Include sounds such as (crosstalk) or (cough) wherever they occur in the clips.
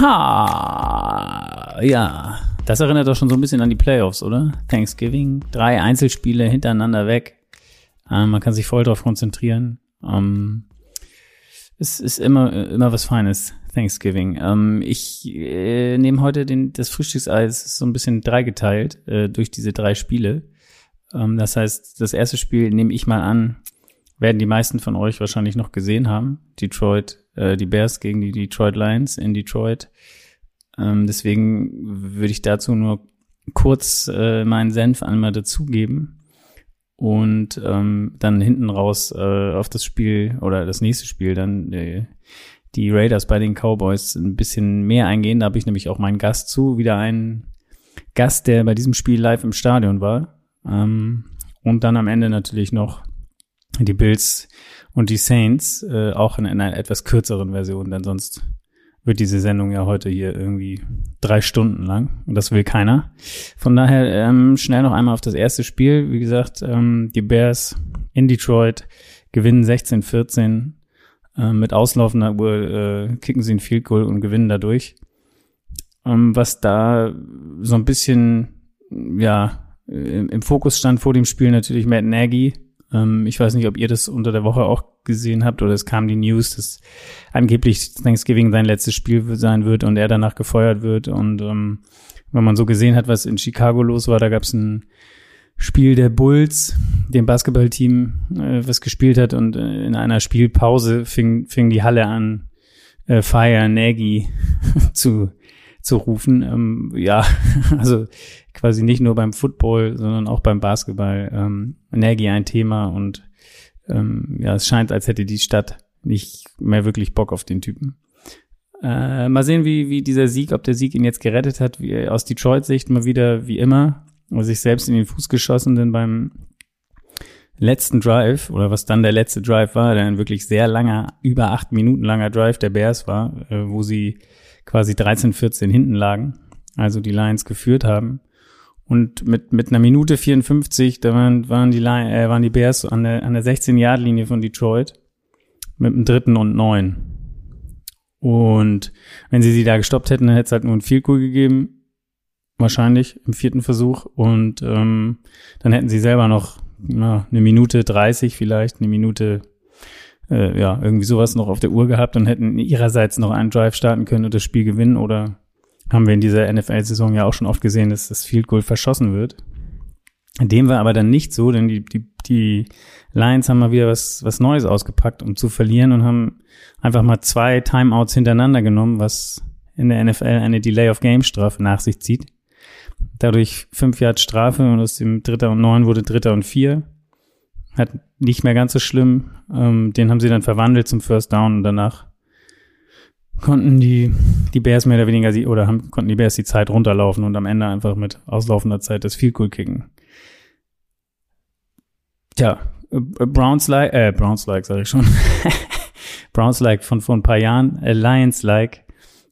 Ja, ja. Das erinnert doch schon so ein bisschen an die Playoffs, oder? Thanksgiving, drei Einzelspiele hintereinander weg. Ähm, man kann sich voll drauf konzentrieren. Ähm, es ist immer, immer was Feines, Thanksgiving. Ähm, ich äh, nehme heute den, das Frühstückseis so ein bisschen dreigeteilt äh, durch diese drei Spiele. Ähm, das heißt, das erste Spiel nehme ich mal an, werden die meisten von euch wahrscheinlich noch gesehen haben. Detroit, äh, die Bears gegen die Detroit Lions in Detroit. Ähm, deswegen würde ich dazu nur kurz äh, meinen Senf einmal dazugeben und ähm, dann hinten raus äh, auf das Spiel oder das nächste Spiel dann äh, die Raiders bei den Cowboys ein bisschen mehr eingehen. Da habe ich nämlich auch meinen Gast zu, wieder einen Gast, der bei diesem Spiel live im Stadion war. Ähm, und dann am Ende natürlich noch die Bills und die Saints, äh, auch in, in einer etwas kürzeren Version, denn sonst wird diese Sendung ja heute hier irgendwie drei Stunden lang und das will keiner. Von daher ähm, schnell noch einmal auf das erste Spiel. Wie gesagt, ähm, die Bears in Detroit gewinnen 16-14. Äh, mit auslaufender Uhr äh, kicken sie ein Field Goal und gewinnen dadurch. Ähm, was da so ein bisschen, ja, im, im Fokus stand vor dem Spiel natürlich Matt Nagy, ähm, ich weiß nicht, ob ihr das unter der Woche auch gesehen habt oder es kam die News, dass angeblich Thanksgiving sein letztes Spiel sein wird und er danach gefeuert wird. Und ähm, wenn man so gesehen hat, was in Chicago los war, da gab es ein Spiel der Bulls, dem Basketballteam, äh, was gespielt hat und äh, in einer Spielpause fing, fing die Halle an, äh, Fire Nagy (laughs) zu zu rufen. Ähm, ja, (laughs) also quasi nicht nur beim Football, sondern auch beim Basketball. Ähm, Nagy ein Thema und ähm, ja, es scheint, als hätte die Stadt nicht mehr wirklich Bock auf den Typen. Äh, mal sehen, wie, wie dieser Sieg, ob der Sieg ihn jetzt gerettet hat, wie aus Detroit-Sicht mal wieder wie immer, sich selbst in den Fuß geschossen, denn beim letzten Drive, oder was dann der letzte Drive war, der ein wirklich sehr langer, über acht Minuten langer Drive der Bears war, äh, wo sie quasi 13, 14 hinten lagen, also die Lions geführt haben. Und mit, mit einer Minute 54, da waren, waren, die, äh, waren die Bears an der, an der 16-Yard-Linie von Detroit mit dem dritten und neun. Und wenn sie sie da gestoppt hätten, dann hätte es halt nur ein Field Goal gegeben, wahrscheinlich im vierten Versuch. Und ähm, dann hätten sie selber noch na, eine Minute 30 vielleicht, eine Minute äh, ja, irgendwie sowas noch auf der Uhr gehabt und hätten ihrerseits noch einen Drive starten können und das Spiel gewinnen oder haben wir in dieser NFL-Saison ja auch schon oft gesehen, dass das Field Goal verschossen wird. Dem war aber dann nicht so, denn die, die, die Lions haben mal wieder was, was Neues ausgepackt, um zu verlieren und haben einfach mal zwei Timeouts hintereinander genommen, was in der NFL eine Delay of Game Strafe nach sich zieht. Dadurch fünf Yard Strafe und aus dem Dritter und Neun wurde Dritter und Vier hat nicht mehr ganz so schlimm. Ähm, den haben sie dann verwandelt zum First Down und danach konnten die, die Bears mehr oder weniger sie, oder haben, konnten die Bears die Zeit runterlaufen und am Ende einfach mit auslaufender Zeit das Field Goal kicken. Tja, äh, Browns like, äh, Browns like, sag ich schon. (laughs) Browns like von vor ein paar Jahren, äh, Lions like,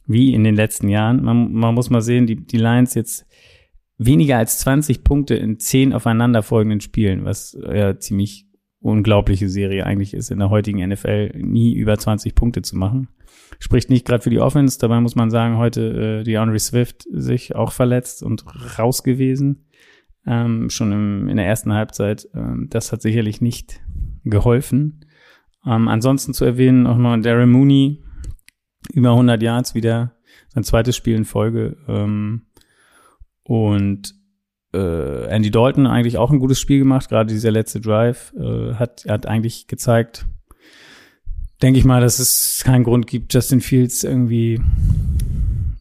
wie in den letzten Jahren. Man, man muss mal sehen, die, die Lions jetzt weniger als 20 Punkte in zehn aufeinanderfolgenden Spielen, was ja ziemlich unglaubliche Serie eigentlich ist, in der heutigen NFL nie über 20 Punkte zu machen. Spricht nicht gerade für die Offense, dabei muss man sagen, heute äh, die Henry Swift sich auch verletzt und raus gewesen. Ähm, schon im, in der ersten Halbzeit. Ähm, das hat sicherlich nicht geholfen. Ähm, ansonsten zu erwähnen auch noch Darren Mooney, über 100 Yards wieder, sein zweites Spiel in Folge. Ähm, und äh, Andy Dalton eigentlich auch ein gutes Spiel gemacht, gerade dieser letzte Drive äh, hat, hat eigentlich gezeigt, denke ich mal, dass es keinen Grund gibt, Justin Fields irgendwie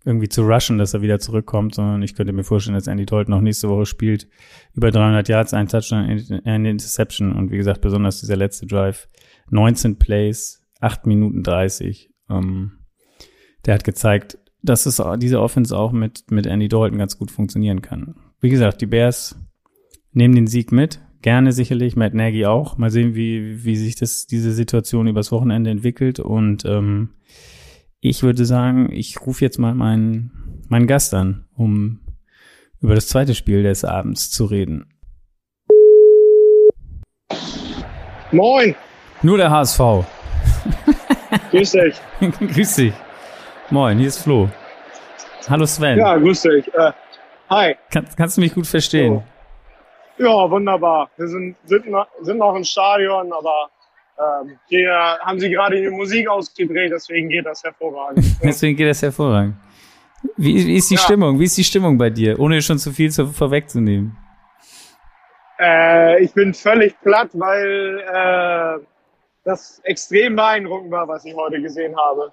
irgendwie zu rushen, dass er wieder zurückkommt, sondern ich könnte mir vorstellen, dass Andy Dalton noch nächste Woche spielt, über 300 Yards, ein Touchdown, eine Interception und wie gesagt, besonders dieser letzte Drive, 19 Plays, 8 Minuten 30, ähm, der hat gezeigt, dass es diese Offense auch mit, mit Andy Dalton ganz gut funktionieren kann. Wie gesagt, die Bears nehmen den Sieg mit. Gerne sicherlich, Matt Nagy auch. Mal sehen, wie, wie sich das, diese Situation übers Wochenende entwickelt. Und ähm, ich würde sagen, ich rufe jetzt mal meinen, meinen Gast an um über das zweite Spiel des Abends zu reden. Moin. Nur der HSV. (laughs) Grüß dich. (laughs) grüß dich. Moin, hier ist Flo. Hallo Sven. Ja, grüß dich. Äh, hi. Kann, kannst du mich gut verstehen? So. Ja, wunderbar. Wir sind, sind, noch, sind noch im Stadion, aber ähm, hier haben sie gerade die Musik ausgedreht, deswegen geht das hervorragend. (laughs) deswegen geht das hervorragend. Wie, wie ist die ja. Stimmung? Wie ist die Stimmung bei dir, ohne schon zu viel zu, vorwegzunehmen? Äh, ich bin völlig platt, weil äh, das extrem beeindruckend war, was ich heute gesehen habe.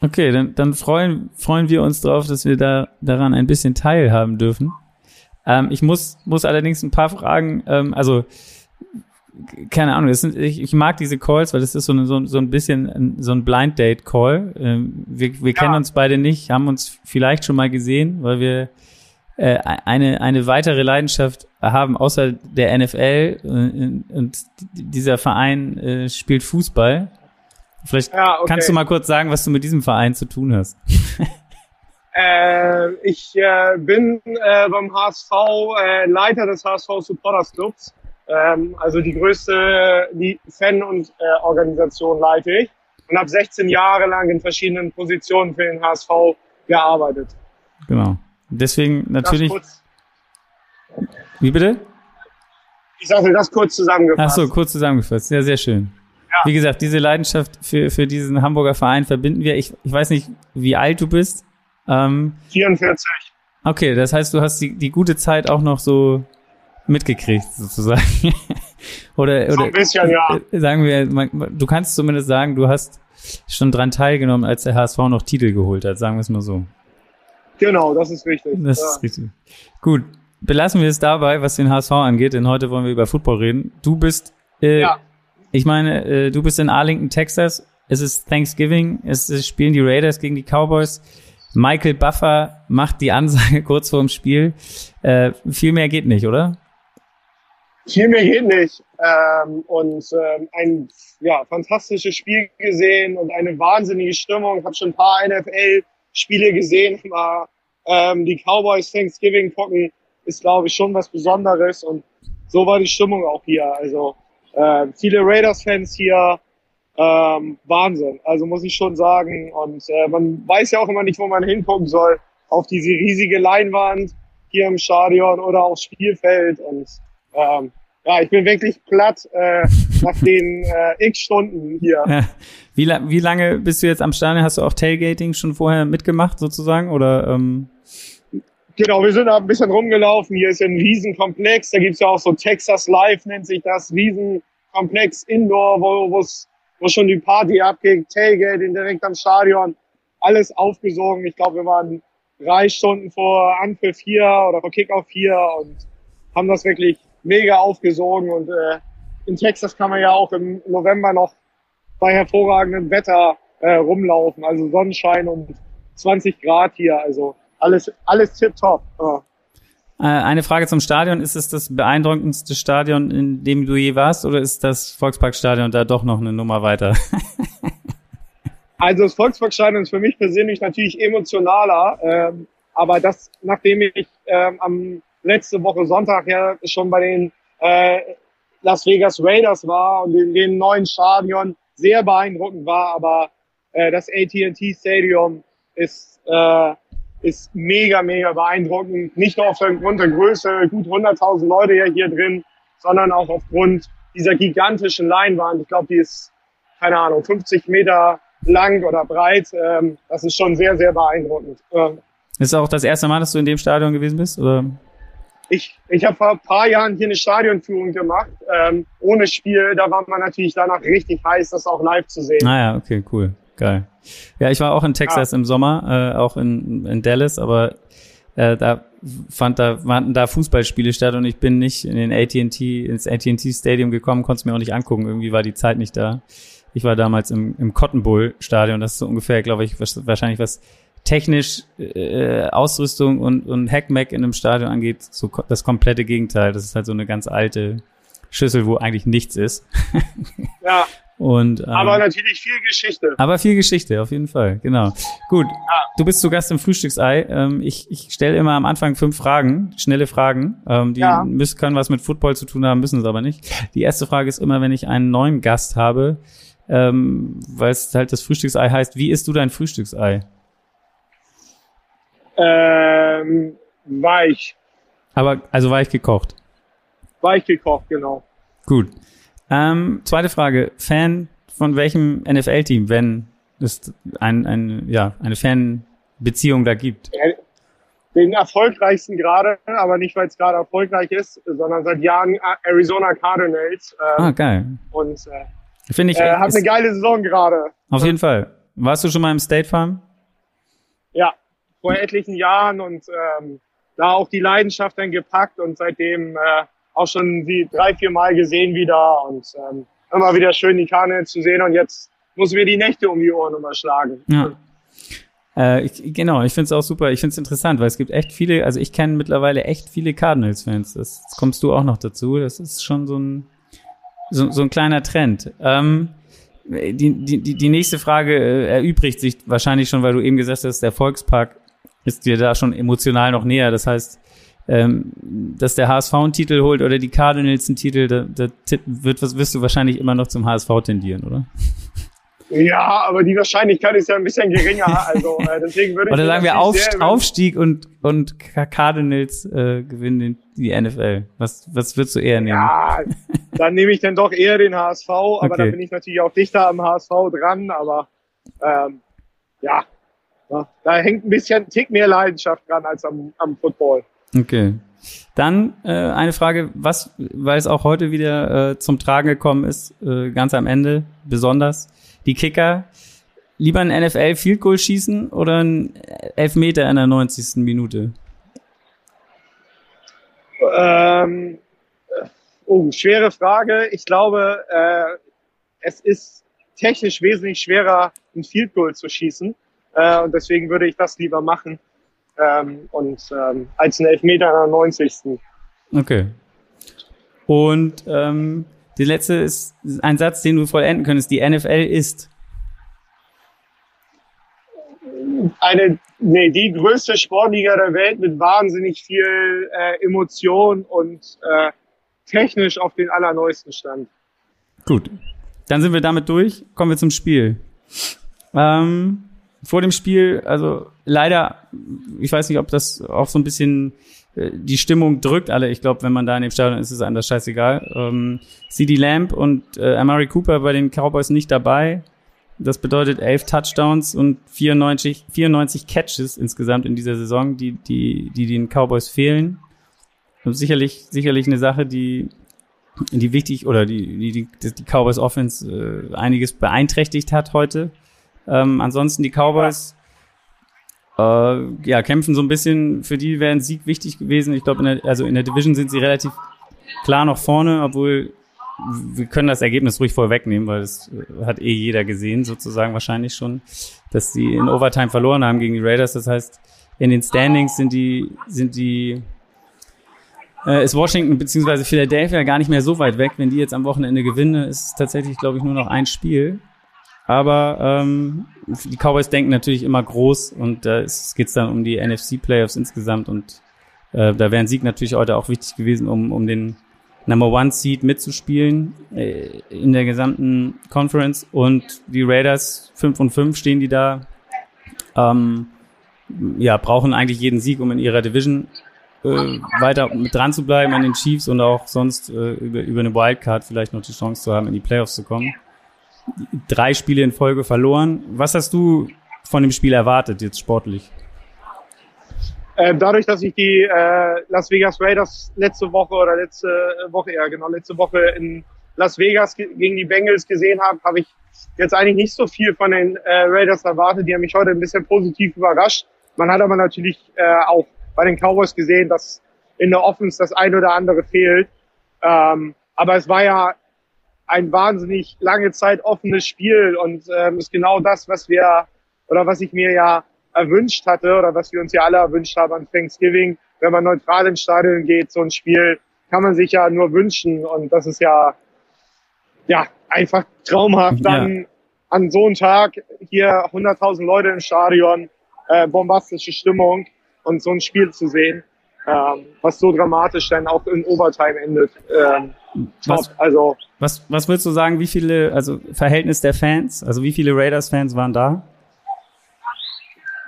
Okay, dann, dann freuen, freuen wir uns drauf, dass wir da daran ein bisschen teilhaben dürfen. Ähm, ich muss, muss allerdings ein paar Fragen, ähm, also keine Ahnung, sind, ich, ich mag diese Calls, weil das ist so, eine, so, so ein bisschen so ein Blind Date Call. Ähm, wir wir ja. kennen uns beide nicht, haben uns vielleicht schon mal gesehen, weil wir äh, eine, eine weitere Leidenschaft haben, außer der NFL äh, und dieser Verein äh, spielt Fußball. Vielleicht ja, okay. kannst du mal kurz sagen, was du mit diesem Verein zu tun hast. (laughs) äh, ich äh, bin äh, beim HSV äh, Leiter des HSV Supporters Clubs. Ähm, also die größte die Fan- und äh, Organisation leite ich und habe 16 Jahre lang in verschiedenen Positionen für den HSV gearbeitet. Genau. Deswegen natürlich. Wie bitte? Ich sagte das kurz zusammengefasst. Ach so, kurz zusammengefasst. Ja, sehr schön. Ja. Wie gesagt, diese Leidenschaft für, für diesen Hamburger Verein verbinden wir. Ich, ich weiß nicht, wie alt du bist. Ähm, 44. Okay, das heißt, du hast die, die gute Zeit auch noch so mitgekriegt, sozusagen. oder, (laughs) oder so ein bisschen, ja. Sagen wir, man, du kannst zumindest sagen, du hast schon dran teilgenommen, als der HSV noch Titel geholt hat, sagen wir es mal so. Genau, das ist richtig. Das ja. ist richtig. Gut, belassen wir es dabei, was den HSV angeht, denn heute wollen wir über Football reden. Du bist, äh, ja. ich meine, äh, du bist in Arlington, Texas. Es ist Thanksgiving, es, es spielen die Raiders gegen die Cowboys. Michael Buffer macht die Ansage (laughs) kurz vor dem Spiel. Äh, viel mehr geht nicht, oder? Viel mehr geht nicht. Ähm, und ähm, ein ja, fantastisches Spiel gesehen und eine wahnsinnige Stimmung. Ich habe schon ein paar NFL-Spiele gesehen, aber ähm, die Cowboys Thanksgiving gucken, ist, glaube ich, schon was Besonderes. Und so war die Stimmung auch hier. Also äh, viele Raiders-Fans hier. Ähm, Wahnsinn. Also muss ich schon sagen. Und äh, man weiß ja auch immer nicht, wo man hingucken soll. Auf diese riesige Leinwand hier im Stadion oder aufs Spielfeld. Und ähm, ja, ich bin wirklich platt äh, nach den äh, x Stunden hier. Wie, wie lange bist du jetzt am Stadion? Hast du auch Tailgating schon vorher mitgemacht sozusagen? Oder ähm Genau, wir sind da ein bisschen rumgelaufen. Hier ist ein Riesenkomplex. Da gibt's ja auch so Texas Live, nennt sich das. Riesenkomplex Indoor, wo wo's, wo schon die Party abgeht. Tailgating direkt am Stadion. Alles aufgesogen. Ich glaube, wir waren drei Stunden vor Anpfiff hier oder vor Kickoff hier und haben das wirklich mega aufgesogen. Und äh, in Texas kann man ja auch im November noch bei hervorragendem Wetter äh, rumlaufen. Also Sonnenschein und 20 Grad hier. Also alles, alles tipptopp. Ja. Äh, eine Frage zum Stadion. Ist es das beeindruckendste Stadion, in dem du je warst, oder ist das Volksparkstadion da doch noch eine Nummer weiter? (laughs) also das Volksparkstadion ist für mich persönlich natürlich emotionaler, ähm, aber das, nachdem ich ähm, am letzte Woche Sonntag ja schon bei den äh, Las Vegas Raiders war und in dem neuen Stadion sehr beeindruckend war, aber äh, das AT&T Stadium ist äh, ist mega, mega beeindruckend. Nicht nur aufgrund der Größe, gut 100.000 Leute ja hier drin, sondern auch aufgrund dieser gigantischen Leinwand. Ich glaube, die ist, keine Ahnung, 50 Meter lang oder breit. Ähm, das ist schon sehr, sehr beeindruckend. Ähm, ist auch das erste Mal, dass du in dem Stadion gewesen bist? Oder? Ich, ich habe vor ein paar Jahren hier eine Stadionführung gemacht, ähm, ohne Spiel. Da war man natürlich danach richtig heiß, das auch live zu sehen. Ah ja, okay, cool. Geil. Ja, ich war auch in Texas ah. im Sommer, äh, auch in, in Dallas, aber äh, da fand da fanden da Fußballspiele statt und ich bin nicht in den AT&T ins AT&T Stadium gekommen, konnte es mir auch nicht angucken, irgendwie war die Zeit nicht da. Ich war damals im, im Cotton Bowl Stadion, das ist so ungefähr, glaube ich, was, wahrscheinlich was technisch äh, Ausrüstung und und Hackmack in einem Stadion angeht, so das komplette Gegenteil. Das ist halt so eine ganz alte Schüssel, wo eigentlich nichts ist. Ja. (laughs) Und, ähm, aber natürlich viel Geschichte. Aber viel Geschichte, auf jeden Fall, genau. Gut, ja. du bist zu Gast im Frühstücksei. Ähm, ich ich stelle immer am Anfang fünf Fragen, schnelle Fragen. Ähm, die ja. müssen, können was mit Football zu tun haben, müssen es aber nicht. Die erste Frage ist immer, wenn ich einen neuen Gast habe, ähm, weil es halt das Frühstücksei heißt, wie isst du dein Frühstücksei? Ähm, weich. Aber, also weich gekocht? Weich gekocht, genau. Gut. Ähm, zweite Frage. Fan von welchem NFL-Team, wenn es ein, ein, ja, eine Fanbeziehung da gibt? Den erfolgreichsten gerade, aber nicht, weil es gerade erfolgreich ist, sondern seit Jahren Arizona Cardinals. Ähm, ah, geil. Und äh, Finde ich. Äh, hat eine geile Saison gerade. Auf jeden Fall. Warst du schon mal im State Farm? Ja, vor etlichen Jahren und ähm, da auch die Leidenschaft dann gepackt und seitdem äh, auch schon die drei, vier Mal gesehen wieder und ähm, immer wieder schön die Kanne zu sehen und jetzt muss mir die Nächte um die Ohren immer schlagen. Ja. Äh, ich, genau, ich finde es auch super. Ich finde es interessant, weil es gibt echt viele, also ich kenne mittlerweile echt viele Cardinals-Fans. Das, das kommst du auch noch dazu. Das ist schon so ein, so, so ein kleiner Trend. Ähm, die, die, die nächste Frage äh, erübrigt sich wahrscheinlich schon, weil du eben gesagt hast, der Volkspark ist dir da schon emotional noch näher. Das heißt, ähm, dass der HSV einen Titel holt oder die Cardinals einen Titel, da, da wird, wirst du wahrscheinlich immer noch zum HSV tendieren, oder? Ja, aber die Wahrscheinlichkeit ist ja ein bisschen geringer. Also äh, deswegen würde (laughs) ich. Oder sagen wir Auf, Aufstieg und und Cardinals äh, gewinnen die NFL. Was was würdest du eher nehmen? Ja, dann nehme ich dann doch eher den HSV. Aber okay. da bin ich natürlich auch dichter am HSV dran. Aber ähm, ja, da hängt ein bisschen Tick mehr Leidenschaft dran als am, am Football. Okay. Dann äh, eine Frage, was, weil es auch heute wieder äh, zum Tragen gekommen ist, äh, ganz am Ende besonders, die Kicker. Lieber ein NFL Field Goal schießen oder ein Elfmeter in der 90. Minute? Ähm, oh, schwere Frage. Ich glaube, äh, es ist technisch wesentlich schwerer, ein Field Goal zu schießen. Äh, und deswegen würde ich das lieber machen ähm, und ähm, als ein Elfmeter in der 90. Okay. Und ähm, die letzte ist ein Satz, den du vollenden könntest. Die NFL ist eine, nee, die größte Sportliga der Welt mit wahnsinnig viel äh, Emotion und äh, technisch auf den allerneuesten Stand. Gut, dann sind wir damit durch. Kommen wir zum Spiel. Ähm, vor dem Spiel, also leider, ich weiß nicht, ob das auch so ein bisschen äh, die Stimmung drückt alle. Ich glaube, wenn man da in dem Stadion ist, ist es anders scheißegal. Ähm, CD Lamb und äh, Amari Cooper bei den Cowboys nicht dabei. Das bedeutet elf Touchdowns und 94, 94 Catches insgesamt in dieser Saison, die, die, die den Cowboys fehlen. Und sicherlich, sicherlich eine Sache, die, die wichtig oder die, die, die, die Cowboys Offense äh, einiges beeinträchtigt hat heute. Ähm, ansonsten die Cowboys äh, ja, kämpfen so ein bisschen, für die wäre ein Sieg wichtig gewesen. Ich glaube, also in der Division sind sie relativ klar noch vorne, obwohl wir können das Ergebnis ruhig vorwegnehmen, weil das äh, hat eh jeder gesehen, sozusagen wahrscheinlich schon, dass sie in Overtime verloren haben gegen die Raiders. Das heißt, in den Standings sind die, sind die, äh, ist Washington bzw. Philadelphia gar nicht mehr so weit weg. Wenn die jetzt am Wochenende gewinnen, ist es tatsächlich, glaube ich, nur noch ein Spiel. Aber ähm, die Cowboys denken natürlich immer groß und da äh, geht es dann um die NFC-Playoffs insgesamt und äh, da wäre ein Sieg natürlich heute auch wichtig gewesen, um, um den Number One Seed mitzuspielen äh, in der gesamten Conference und die Raiders 5 und 5 stehen die da. Ähm, ja, brauchen eigentlich jeden Sieg, um in ihrer Division äh, weiter mit dran zu bleiben an den Chiefs und auch sonst äh, über, über eine Wildcard vielleicht noch die Chance zu haben, in die Playoffs zu kommen drei Spiele in Folge verloren. Was hast du von dem Spiel erwartet, jetzt sportlich? Ähm, dadurch, dass ich die äh, Las Vegas Raiders letzte Woche oder letzte Woche, ja genau, letzte Woche in Las Vegas gegen die Bengals gesehen habe, habe ich jetzt eigentlich nicht so viel von den äh, Raiders erwartet. Die haben mich heute ein bisschen positiv überrascht. Man hat aber natürlich äh, auch bei den Cowboys gesehen, dass in der Offense das ein oder andere fehlt. Ähm, aber es war ja ein wahnsinnig lange Zeit offenes Spiel und ähm, ist genau das, was wir oder was ich mir ja erwünscht hatte oder was wir uns ja alle erwünscht haben an Thanksgiving, wenn man neutral ins Stadion geht, so ein Spiel kann man sich ja nur wünschen und das ist ja ja einfach traumhaft. Dann ja. an so einem Tag hier 100.000 Leute im Stadion, äh, bombastische Stimmung und so ein Spiel zu sehen, ähm, was so dramatisch dann auch in Overtime endet. Ähm, top. Also was, was würdest du sagen, wie viele, also Verhältnis der Fans, also wie viele Raiders-Fans waren da?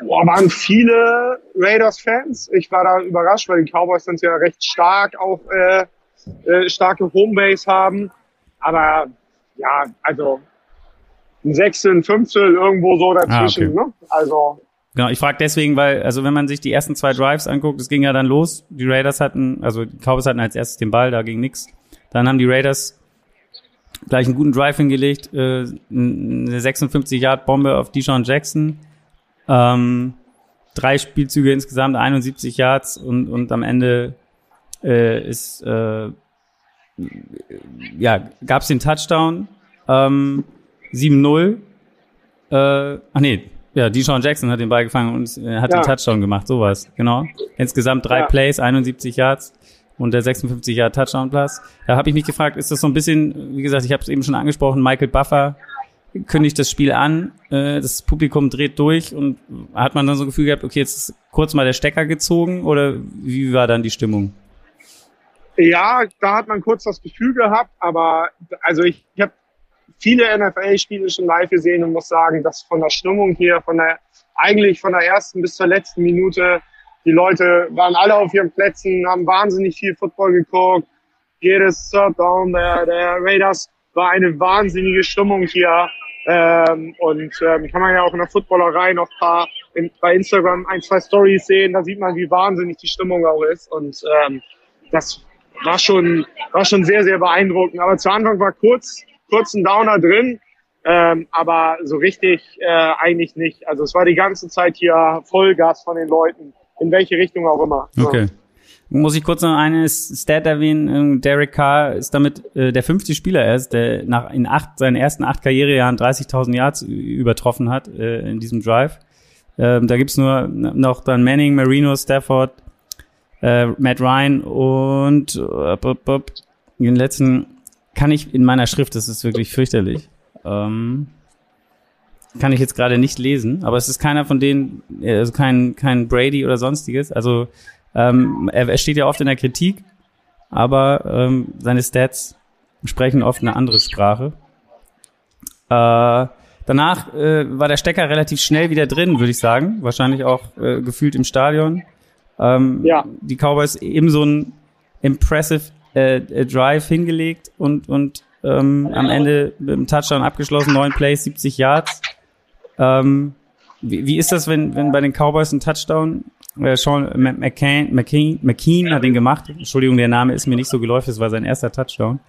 Boah, waren viele Raiders-Fans. Ich war da überrascht, weil die Cowboys sind ja recht stark auch äh, äh, starke Homebase haben. Aber ja, also ein Sechstel, ein Fünftel, irgendwo so dazwischen. Ah, okay. ne? Also Genau, ich frage deswegen, weil, also wenn man sich die ersten zwei Drives anguckt, es ging ja dann los. Die Raiders hatten, also die Cowboys hatten als erstes den Ball, da ging nix. Dann haben die Raiders gleich einen guten Drive hingelegt, äh, eine 56-Yard-Bombe auf Deshaun Jackson. Ähm, drei Spielzüge insgesamt, 71 Yards und, und am Ende äh, ist äh, ja, gab's den Touchdown ähm, 7-0. Äh, ach nee, ja, Deshaun Jackson hat den Ball gefangen und äh, hat ja. den Touchdown gemacht, sowas, genau. Insgesamt drei ja. Plays, 71 Yards und der 56 Yard Touchdown Plus. Da habe ich mich gefragt, ist das so ein bisschen, wie gesagt, ich habe es eben schon angesprochen, Michael Buffer kündigt das Spiel an, äh, das Publikum dreht durch und hat man dann so ein Gefühl gehabt, okay, jetzt ist kurz mal der Stecker gezogen oder wie war dann die Stimmung? Ja, da hat man kurz das Gefühl gehabt, aber also ich, ich habe viele NFL-Spiele schon live gesehen und muss sagen, dass von der Stimmung hier, von der eigentlich von der ersten bis zur letzten Minute, die Leute waren alle auf ihren Plätzen, haben wahnsinnig viel Football geguckt. Jedes Third Down der, der Raiders war eine wahnsinnige Stimmung hier. Ähm, und ähm, kann man ja auch in der Footballerei noch paar in, bei Instagram ein, zwei Stories sehen. Da sieht man, wie wahnsinnig die Stimmung auch ist. Und ähm, das war schon, war schon sehr, sehr beeindruckend. Aber zu Anfang war kurz, kurz ein Downer drin, ähm, aber so richtig äh, eigentlich nicht. Also es war die ganze Zeit hier Vollgas von den Leuten, in welche Richtung auch immer. Okay. Muss ich kurz noch eine Stat erwähnen? Derek Carr ist damit äh, der fünfte Spieler erst, der nach in acht, seinen ersten acht Karrierejahren 30.000 Yards übertroffen hat äh, in diesem Drive. Ähm, da gibt's nur noch dann Manning, Marino, Stafford, äh, Matt Ryan und äh, den letzten kann ich in meiner Schrift, das ist wirklich fürchterlich. Ähm, kann ich jetzt gerade nicht lesen, aber es ist keiner von denen, also kein, kein Brady oder sonstiges. Also ähm, er, er steht ja oft in der Kritik, aber ähm, seine Stats sprechen oft eine andere Sprache. Äh, danach äh, war der Stecker relativ schnell wieder drin, würde ich sagen. Wahrscheinlich auch äh, gefühlt im Stadion. Ähm, ja. Die Cowboys eben so ein impressive äh, äh, Drive hingelegt und, und ähm, am Ende mit dem Touchdown abgeschlossen, neun Plays, 70 Yards. Ähm, wie, wie ist das, wenn, wenn bei den Cowboys ein Touchdown, äh, Sean McCain, McCain, McKean hat den gemacht. Entschuldigung, der Name ist mir nicht so geläufig, es war sein erster Touchdown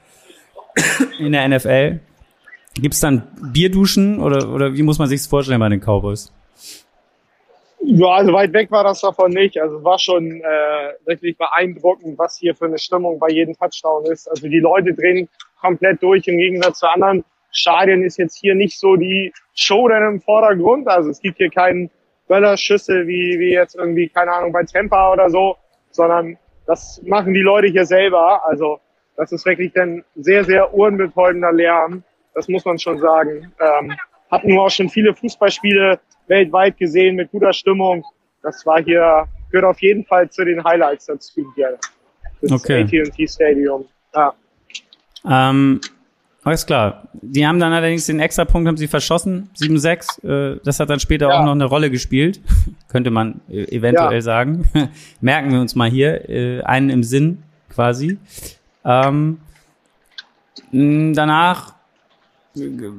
in der NFL. Gibt's dann Bierduschen oder, oder wie muss man sich's vorstellen bei den Cowboys? Ja, also weit weg war das davon nicht. Also es war schon äh, wirklich beeindruckend, was hier für eine Stimmung bei jedem Touchdown ist. Also die Leute drehen komplett durch im Gegensatz zu anderen Stadien ist jetzt hier nicht so die Show dann im Vordergrund. Also es gibt hier keinen Böllerschüsse wie, wie jetzt irgendwie, keine Ahnung, bei Tampa oder so, sondern das machen die Leute hier selber. Also das ist wirklich dann sehr, sehr ohrenbetäubender Lärm. Das muss man schon sagen. Ähm, hatten nur auch schon viele Fußballspiele weltweit gesehen mit guter Stimmung. Das war hier, gehört auf jeden Fall zu den Highlights dazu hier. Das okay. AT&T Stadium. Ja. Ähm, alles klar. Die haben dann allerdings den Extrapunkt haben sie verschossen, 7-6. Äh, das hat dann später ja. auch noch eine Rolle gespielt, (laughs) könnte man äh, eventuell ja. sagen. (laughs) Merken wir uns mal hier, äh, einen im Sinn quasi. Ähm, danach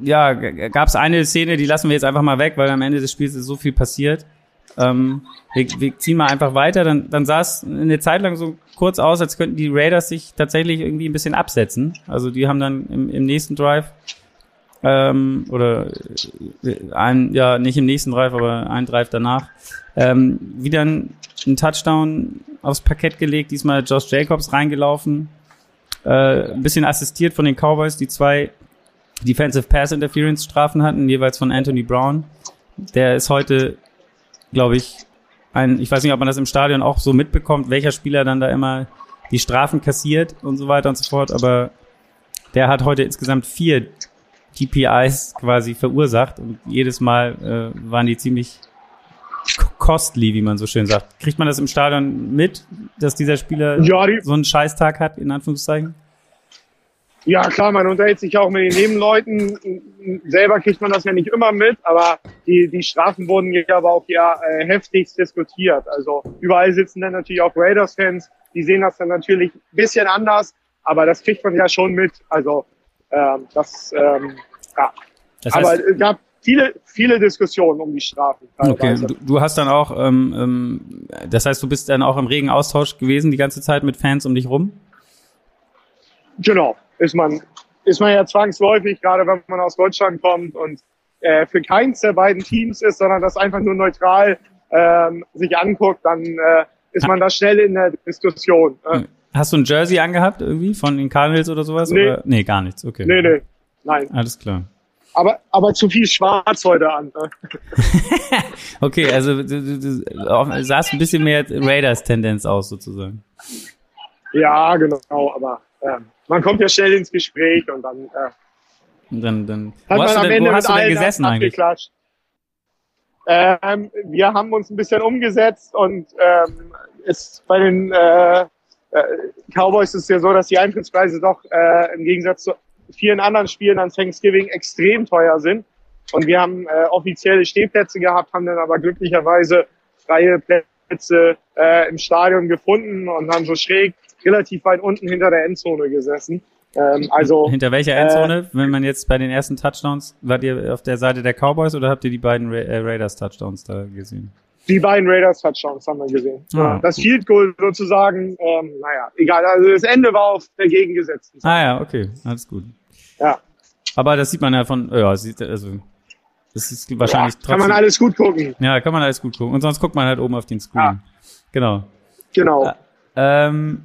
ja, gab es eine Szene, die lassen wir jetzt einfach mal weg, weil am Ende des Spiels ist so viel passiert. Ähm, wir, wir ziehen mal einfach weiter. Dann, dann sah es eine Zeit lang so kurz aus, als könnten die Raiders sich tatsächlich irgendwie ein bisschen absetzen. Also die haben dann im, im nächsten Drive ähm, oder äh, ein, ja, nicht im nächsten Drive, aber ein Drive danach, ähm, wieder ein, ein Touchdown aufs Parkett gelegt, diesmal Josh Jacobs reingelaufen, äh, ein bisschen assistiert von den Cowboys, die zwei Defensive Pass Interference Strafen hatten, jeweils von Anthony Brown. Der ist heute, glaube ich, ein, ich weiß nicht, ob man das im Stadion auch so mitbekommt, welcher Spieler dann da immer die Strafen kassiert und so weiter und so fort, aber der hat heute insgesamt vier TPIs quasi verursacht und jedes Mal äh, waren die ziemlich costly, wie man so schön sagt. Kriegt man das im Stadion mit, dass dieser Spieler ja, so einen Scheißtag hat, in Anführungszeichen? Ja, klar, man unterhält sich auch mit den Nebenleuten. Selber kriegt man das ja nicht immer mit, aber die, die Strafen wurden ja aber auch ja äh, heftigst diskutiert. Also überall sitzen dann natürlich auch Raiders-Fans, die sehen das dann natürlich ein bisschen anders, aber das kriegt man ja schon mit. Also ähm, das, ähm, ja. Das heißt, aber es gab viele, viele Diskussionen um die Strafen. Okay, du, du, hast dann auch, ähm, ähm, das heißt, du bist dann auch im regen Austausch gewesen die ganze Zeit mit Fans um dich rum? Genau, ist man, ist man ja zwangsläufig, gerade wenn man aus Deutschland kommt und äh, für keins der beiden Teams ist, sondern das einfach nur neutral ähm, sich anguckt, dann äh, ist man da schnell in der Diskussion. Äh. Hast du ein Jersey angehabt irgendwie von den Cardinals oder sowas? Nee. Oder? nee, gar nichts, okay. Nee, nee, nein. Alles klar. Aber, aber zu viel Schwarz heute an. Ne? (laughs) okay, also du, du, du sahst ein bisschen mehr Raiders-Tendenz aus sozusagen. Ja, genau, aber äh, man kommt ja schnell ins Gespräch und dann, äh, und dann, dann hat wo hast, du denn, wo hast du denn gesessen eigentlich? Ähm, wir haben uns ein bisschen umgesetzt und ähm, ist bei den äh, äh, Cowboys ist es ja so, dass die Eintrittspreise doch äh, im Gegensatz zu vielen anderen Spielen an Thanksgiving extrem teuer sind. Und wir haben äh, offizielle Stehplätze gehabt, haben dann aber glücklicherweise freie Plätze äh, im Stadion gefunden und haben so schräg relativ weit unten hinter der Endzone gesessen. Ähm, also hinter welcher Endzone? Äh, wenn man jetzt bei den ersten Touchdowns, wart ihr auf der Seite der Cowboys oder habt ihr die beiden Ra äh, Raiders Touchdowns da gesehen? Die beiden Raiders Touchdowns haben wir gesehen. Ah, das Field Goal sozusagen, ähm, naja, egal. Also das Ende war auf der gegengesetzten Seite. Ah ja, okay, alles gut. Ja. Aber das sieht man ja von, ja, sieht, also das ist wahrscheinlich ja, trotzdem. Kann man alles gut gucken. Ja, kann man alles gut gucken. Und sonst guckt man halt oben auf den Screen. Ja. Genau. Genau. Äh, ähm,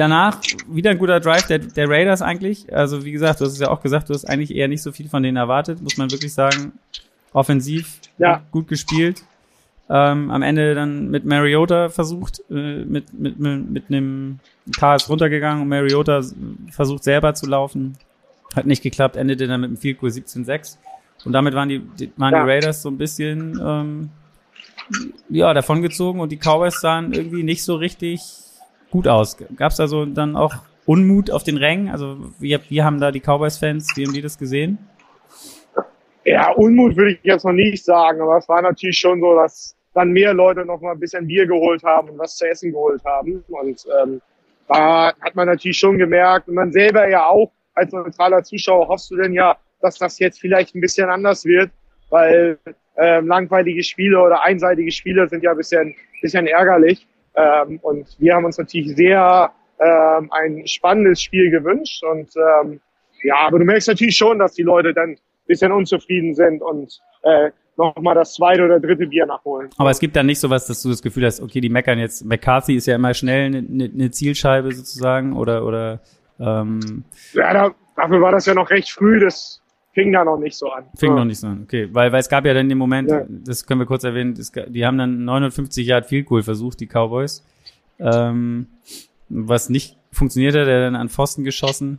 danach wieder ein guter Drive der, der Raiders eigentlich. Also wie gesagt, du hast es ja auch gesagt, du hast eigentlich eher nicht so viel von denen erwartet, muss man wirklich sagen. Offensiv ja. gut gespielt ähm, am Ende dann mit Mariota versucht, äh, mit, mit, mit, mit einem ist runtergegangen und Mariota versucht selber zu laufen. Hat nicht geklappt, endete dann mit einem Field Goal 17-6. Und damit waren die, die, waren ja. die Raiders so ein bisschen ähm, ja, davongezogen und die Cowboys sahen irgendwie nicht so richtig gut aus. Gab es also dann auch Unmut auf den Rängen? Also wie, wie haben da die Cowboys-Fans, wie haben die das gesehen? Ja, Unmut würde ich jetzt noch nicht sagen, aber es war natürlich schon so, dass dann mehr Leute noch mal ein bisschen Bier geholt haben und was zu essen geholt haben. Und ähm, da hat man natürlich schon gemerkt, und man selber ja auch als neutraler Zuschauer hoffst du denn ja, dass das jetzt vielleicht ein bisschen anders wird, weil ähm, langweilige Spiele oder einseitige Spiele sind ja ein bisschen, bisschen ärgerlich. Ähm, und wir haben uns natürlich sehr ähm, ein spannendes Spiel gewünscht. Und ähm, ja, aber du merkst natürlich schon, dass die Leute dann ein bisschen unzufrieden sind und äh, nochmal das zweite oder dritte Bier nachholen. Aber es gibt dann nicht sowas, dass du das Gefühl hast, okay, die meckern jetzt, McCarthy ist ja immer schnell eine, eine Zielscheibe sozusagen oder oder ähm Ja, da, dafür war das ja noch recht früh, das fing da noch nicht so an. Fing ja. noch nicht so an, okay. Weil, weil es gab ja dann den Moment, ja. das können wir kurz erwähnen, das, die haben dann 950 Yard Field Goal versucht, die Cowboys. Ähm, was nicht funktioniert hat, der dann an Pfosten geschossen.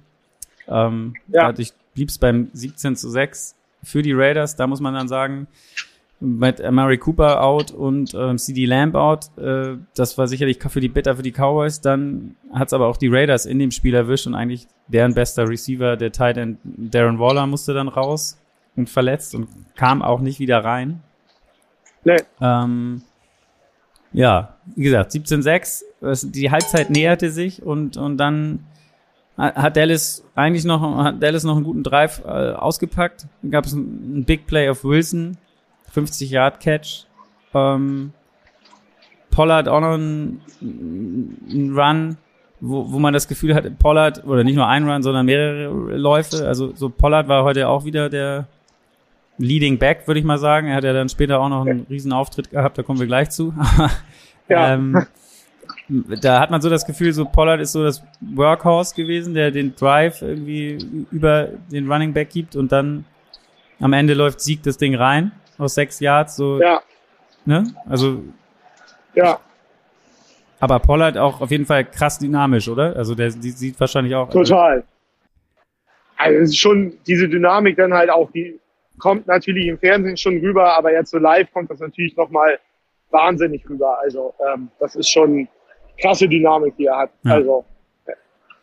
Ähm, ja. Dadurch blieb es beim 17 zu 6 für die Raiders. Da muss man dann sagen, mit Murray Cooper out und ähm, CD Lamb out. Äh, das war sicherlich für die Bitter für die Cowboys. Dann hat es aber auch die Raiders in dem Spiel erwischt und eigentlich deren bester Receiver, der Tight End Darren Waller, musste dann raus und verletzt und kam auch nicht wieder rein. Nee. Ähm, ja, wie gesagt, 17-6, die Halbzeit näherte sich und, und dann hat Dallas eigentlich noch, hat Dallas noch einen guten Drive äh, ausgepackt. Dann gab es einen Big Play auf Wilson, 50 Yard Catch. Ähm, Pollard auch noch einen, einen Run, wo, wo man das Gefühl hat, Pollard, oder nicht nur ein Run, sondern mehrere Läufe. Also so Pollard war heute auch wieder der Leading Back, würde ich mal sagen. Er hat ja dann später auch noch einen riesen Auftritt gehabt, da kommen wir gleich zu. (laughs) ja. ähm, da hat man so das Gefühl, so Pollard ist so das Workhorse gewesen, der den Drive irgendwie über den Running Back gibt und dann am Ende läuft Sieg das Ding rein aus sechs Yards, so. Ja. Ne? Also. Ja. Aber Pollard auch auf jeden Fall krass dynamisch, oder? Also der die sieht wahrscheinlich auch. Total. also es ist schon diese Dynamik dann halt auch, die kommt natürlich im Fernsehen schon rüber, aber jetzt so live kommt das natürlich nochmal wahnsinnig rüber. Also ähm, das ist schon krasse Dynamik, die er hat. Ja. Also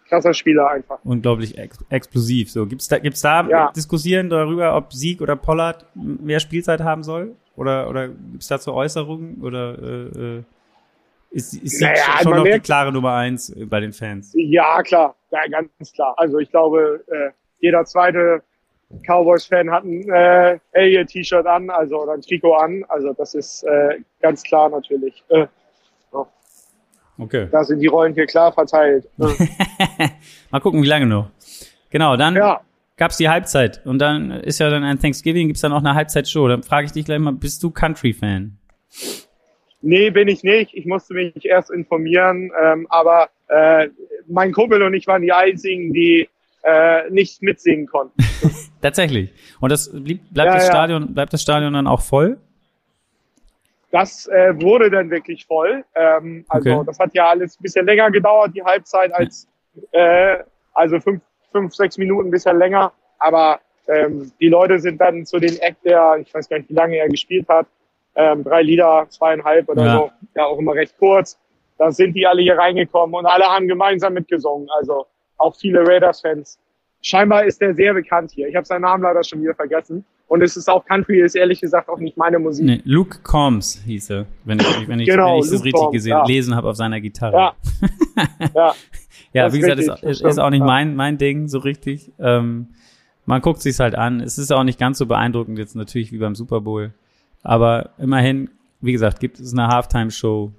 krasser Spieler einfach. Unglaublich ex explosiv. So gibt's da gibt's da ja. Diskussionen darüber, ob Sieg oder Pollard mehr Spielzeit haben soll? Oder oder gibt's dazu Äußerungen oder äh, äh ist, ist naja, schon also noch merkt, die klare Nummer eins bei den Fans? Ja, klar, ja, ganz klar. Also ich glaube, äh, jeder zweite Cowboys-Fan hat ein äh, Elliott-T-Shirt an, also oder ein Trikot an. Also das ist äh, ganz klar natürlich. Äh. Okay. Da sind die Rollen hier klar verteilt. (laughs) Mal gucken, wie lange noch. Genau, dann ja. gab's die Halbzeit und dann ist ja dann ein Thanksgiving, gibt's dann auch eine Halbzeitshow. Dann frage ich dich gleich mal, bist du Country-Fan? Nee, bin ich nicht. Ich musste mich erst informieren, ähm, aber äh, mein Kumpel und ich waren die einzigen, die äh, nicht mitsingen konnten. (laughs) Tatsächlich. Und das blieb, bleibt ja, das Stadion, ja. bleibt das Stadion dann auch voll? Das äh, wurde dann wirklich voll. Ähm, also okay. das hat ja alles ein bisschen länger gedauert, die Halbzeit, als äh, also fünf, fünf, sechs Minuten ein bisschen länger. Aber ähm, die Leute sind dann zu den Act, der, ich weiß gar nicht, wie lange er gespielt hat, ähm, drei Lieder, zweieinhalb oder ja. so, ja auch immer recht kurz. Da sind die alle hier reingekommen und alle haben gemeinsam mitgesungen. Also auch viele Raiders-Fans. Scheinbar ist der sehr bekannt hier. Ich habe seinen Namen leider schon wieder vergessen. Und es ist auch Country, ist ehrlich gesagt auch nicht meine Musik. Nee, Luke Combs hieß er, wenn ich, wenn ich, genau, wenn ich das richtig gesehen, ja. gelesen habe auf seiner Gitarre. Ja, (laughs) ja. ja wie gesagt, richtig, ist, ist auch nicht ja. mein, mein Ding so richtig. Ähm, man guckt sich's halt an. Es ist auch nicht ganz so beeindruckend jetzt natürlich wie beim Super Bowl. Aber immerhin, wie gesagt, gibt es eine Halftime-Show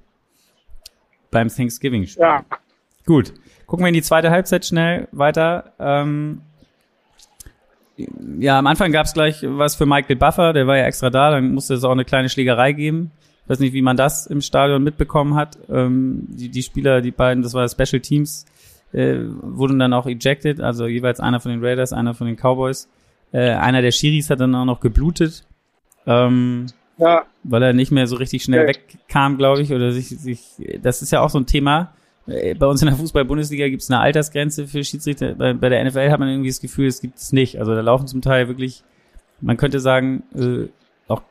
beim Thanksgiving-Spiel. Ja. Gut. Gucken wir in die zweite Halbzeit schnell weiter. Ähm, ja, am Anfang gab es gleich was für Michael Buffer, der war ja extra da, dann musste es auch eine kleine Schlägerei geben. Ich weiß nicht, wie man das im Stadion mitbekommen hat. Ähm, die, die Spieler, die beiden, das war Special Teams, äh, wurden dann auch ejected, also jeweils einer von den Raiders, einer von den Cowboys. Äh, einer der Schiris hat dann auch noch geblutet. Ähm, ja. Weil er nicht mehr so richtig schnell okay. wegkam, glaube ich, oder sich, sich, das ist ja auch so ein Thema bei uns in der Fußball-Bundesliga gibt es eine Altersgrenze für Schiedsrichter. Bei, bei, der NFL hat man irgendwie das Gefühl, es gibt es nicht. Also da laufen zum Teil wirklich, man könnte sagen, äh, auch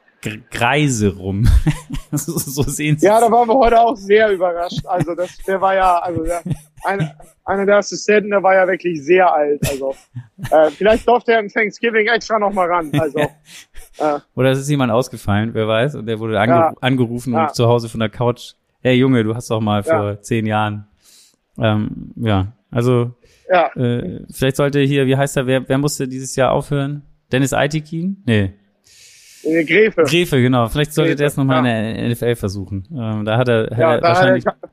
Greise rum. (laughs) so, so sehen sie Ja, da waren wir heute auch sehr überrascht. Also das, der war ja, also der, eine, einer der Assistenten, der war ja wirklich sehr alt. Also äh, vielleicht durfte er im Thanksgiving extra noch mal ran. Also (laughs) äh, oder es ist jemand ausgefallen, wer weiß, und der wurde ange ja, angerufen ja. und zu Hause von der Couch hey Junge, du hast doch mal vor ja. zehn Jahren. Ähm, ja, also ja. Äh, vielleicht sollte hier, wie heißt er, wer, wer musste dieses Jahr aufhören? Dennis Aitikin? Nee. Gräfe. Gräfe, genau. Vielleicht sollte Gräfe, der es nochmal ja. in der NFL versuchen. Ähm, da hat er, ja, hat er wahrscheinlich. Hat (laughs) er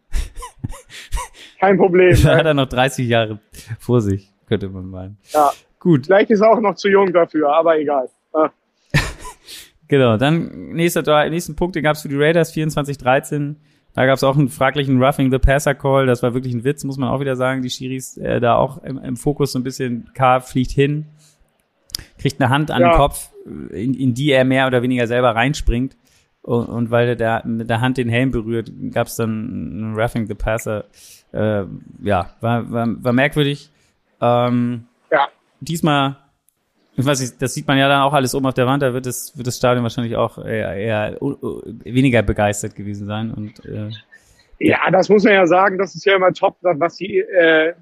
kein Problem. (laughs) da hat er noch 30 Jahre vor sich, könnte man meinen. Ja. Gut. Vielleicht ist er auch noch zu jung dafür, aber egal. Ja. (laughs) genau, dann nächster, nächsten Punkt, den gab es für die Raiders 24-13. Da gab es auch einen fraglichen Roughing the Passer Call. Das war wirklich ein Witz, muss man auch wieder sagen. Die Schiris äh, da auch im, im Fokus so ein bisschen. K fliegt hin, kriegt eine Hand an ja. den Kopf, in, in die er mehr oder weniger selber reinspringt. Und, und weil der mit der Hand den Helm berührt, gab es dann einen Roughing the Passer. Äh, ja, war, war, war merkwürdig. Ähm, ja. Diesmal ich das sieht man ja dann auch alles oben auf der Wand, da wird das, wird das Stadion wahrscheinlich auch eher, eher weniger begeistert gewesen sein. Und, äh, ja, das muss man ja sagen, das ist ja immer top, was die äh,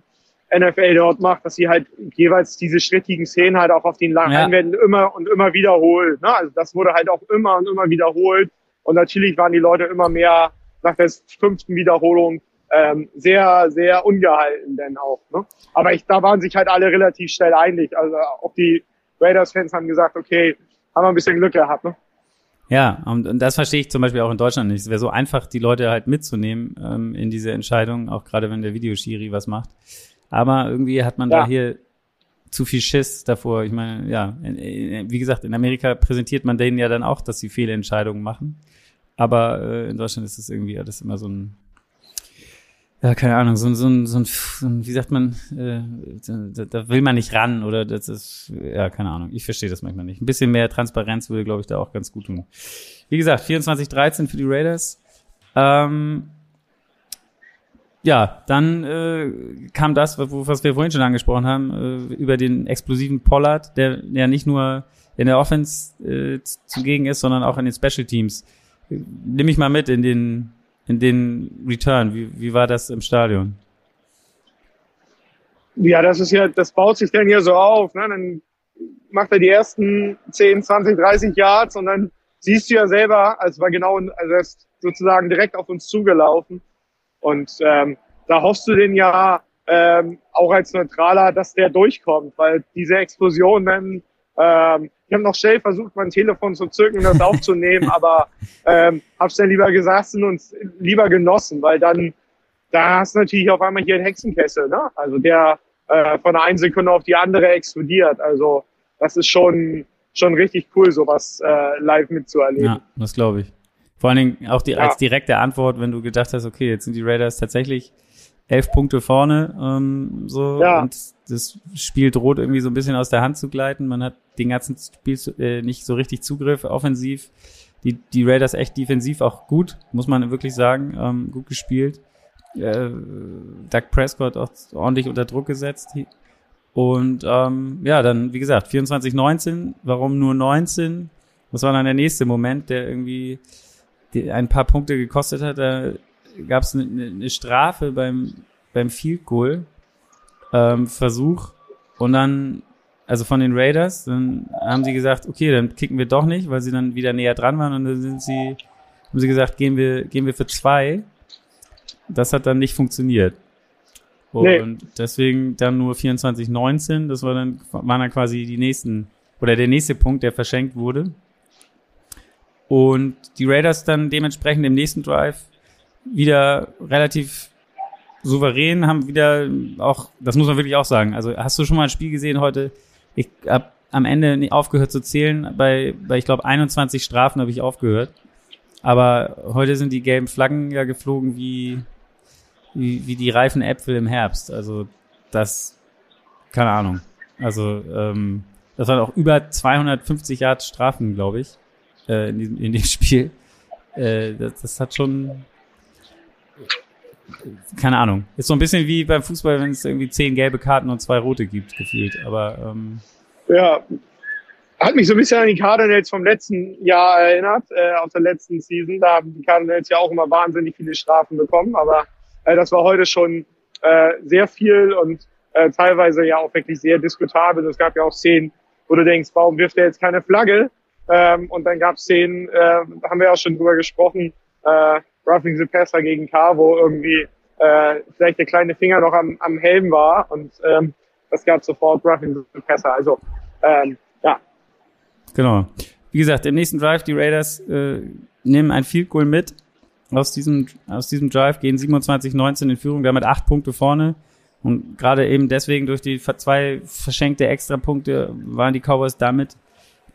NFL dort macht, dass sie halt jeweils diese schrittigen Szenen halt auch auf den Leinwänden ja. immer und immer wiederholt. Ne? Also das wurde halt auch immer und immer wiederholt. Und natürlich waren die Leute immer mehr nach der fünften Wiederholung ähm, sehr, sehr ungehalten denn auch. Ne? Aber ich, da waren sich halt alle relativ schnell einig. Also auch die Raiders-Fans haben gesagt, okay, haben wir ein bisschen Glück gehabt, ne? Ja, und, und das verstehe ich zum Beispiel auch in Deutschland nicht. Es wäre so einfach, die Leute halt mitzunehmen ähm, in diese Entscheidung, auch gerade wenn der Videoschiri was macht. Aber irgendwie hat man ja. da hier zu viel Schiss davor. Ich meine, ja, in, in, wie gesagt, in Amerika präsentiert man denen ja dann auch, dass sie Fehlentscheidungen machen. Aber äh, in Deutschland ist es irgendwie alles immer so ein ja, keine Ahnung, so, so, so, so ein, wie sagt man, äh, da, will man nicht ran oder das ist, ja, keine Ahnung, ich verstehe das manchmal nicht. Ein bisschen mehr Transparenz würde, glaube ich, da auch ganz gut tun. Wie gesagt, 24-13 für die Raiders. Ähm, ja, dann äh, kam das, was wir vorhin schon angesprochen haben, äh, über den explosiven Pollard, der ja nicht nur in der Offense äh, zugegen ist, sondern auch in den Special Teams. Nimm mich mal mit in den in den Return. Wie, wie war das im Stadion? Ja, das ist ja, das baut sich dann hier so auf. Ne? Dann macht er die ersten 10, 20, 30 Yards und dann siehst du ja selber, als war genau, also er ist sozusagen direkt auf uns zugelaufen. Und ähm, da hoffst du den ja ähm, auch als Neutraler, dass der durchkommt, weil diese Explosion dann, ähm, ich habe noch schnell versucht, mein Telefon zu zücken und das aufzunehmen, (laughs) aber ähm, hab's dann lieber gesessen und lieber genossen, weil dann, da hast du natürlich auf einmal hier einen Hexenkessel, ne? Also der äh, von der einen Sekunde auf die andere explodiert. Also das ist schon schon richtig cool, sowas äh, live mitzuerleben. Ja, das glaube ich. Vor allen Dingen auch die, ja. als direkte Antwort, wenn du gedacht hast, okay, jetzt sind die Raiders tatsächlich elf Punkte vorne, ähm, so ja. und das Spiel droht irgendwie so ein bisschen aus der Hand zu gleiten. Man hat den ganzen Spiel äh, nicht so richtig Zugriff offensiv. Die, die Raiders echt defensiv auch gut, muss man wirklich sagen, ähm, gut gespielt. Äh, Doug Prescott auch ordentlich unter Druck gesetzt. Und ähm, ja, dann, wie gesagt, 24-19. Warum nur 19? Das war dann der nächste Moment, der irgendwie ein paar Punkte gekostet hat. Da gab es eine, eine Strafe beim, beim Field Goal ähm, Versuch und dann, also von den Raiders, dann haben sie gesagt, okay, dann kicken wir doch nicht, weil sie dann wieder näher dran waren und dann sind sie, haben sie gesagt, gehen wir, gehen wir für zwei. Das hat dann nicht funktioniert. Und nee. deswegen dann nur 24-19, das war dann, waren dann quasi die nächsten, oder der nächste Punkt, der verschenkt wurde. Und die Raiders dann dementsprechend im nächsten Drive wieder relativ souverän, haben wieder auch, das muss man wirklich auch sagen. Also hast du schon mal ein Spiel gesehen heute? Ich habe am Ende nicht aufgehört zu zählen. Bei, bei ich glaube, 21 Strafen habe ich aufgehört. Aber heute sind die gelben Flaggen ja geflogen wie, wie, wie die reifen Äpfel im Herbst. Also das, keine Ahnung. Also ähm, das waren auch über 250 Yard Strafen, glaube ich, äh, in, diesem, in dem Spiel. Äh, das, das hat schon keine Ahnung. Ist so ein bisschen wie beim Fußball, wenn es irgendwie zehn gelbe Karten und zwei rote gibt, gefühlt. Aber ähm, ja, hat mich so ein bisschen an die Cardinals vom letzten Jahr erinnert, äh, aus der letzten Season. Da haben die Cardinals ja auch immer wahnsinnig viele Strafen bekommen, aber äh, das war heute schon äh, sehr viel und äh, teilweise ja auch wirklich sehr diskutabel. Es gab ja auch Szenen, wo du denkst, warum wirft er jetzt keine Flagge? Ähm, und dann gab es Szenen, äh, haben wir ja auch schon drüber gesprochen, äh, Roughing the Passer gegen K, wo irgendwie äh, vielleicht der kleine Finger noch am, am Helm war und ähm, das gab sofort Roughing the Passer. Also ähm, ja. Genau. Wie gesagt, im nächsten Drive die Raiders äh, nehmen ein Field Goal mit aus diesem aus diesem Drive gehen 27-19 in Führung, damit acht Punkte vorne. Und gerade eben deswegen durch die zwei verschenkte Extrapunkte waren die Cowboys damit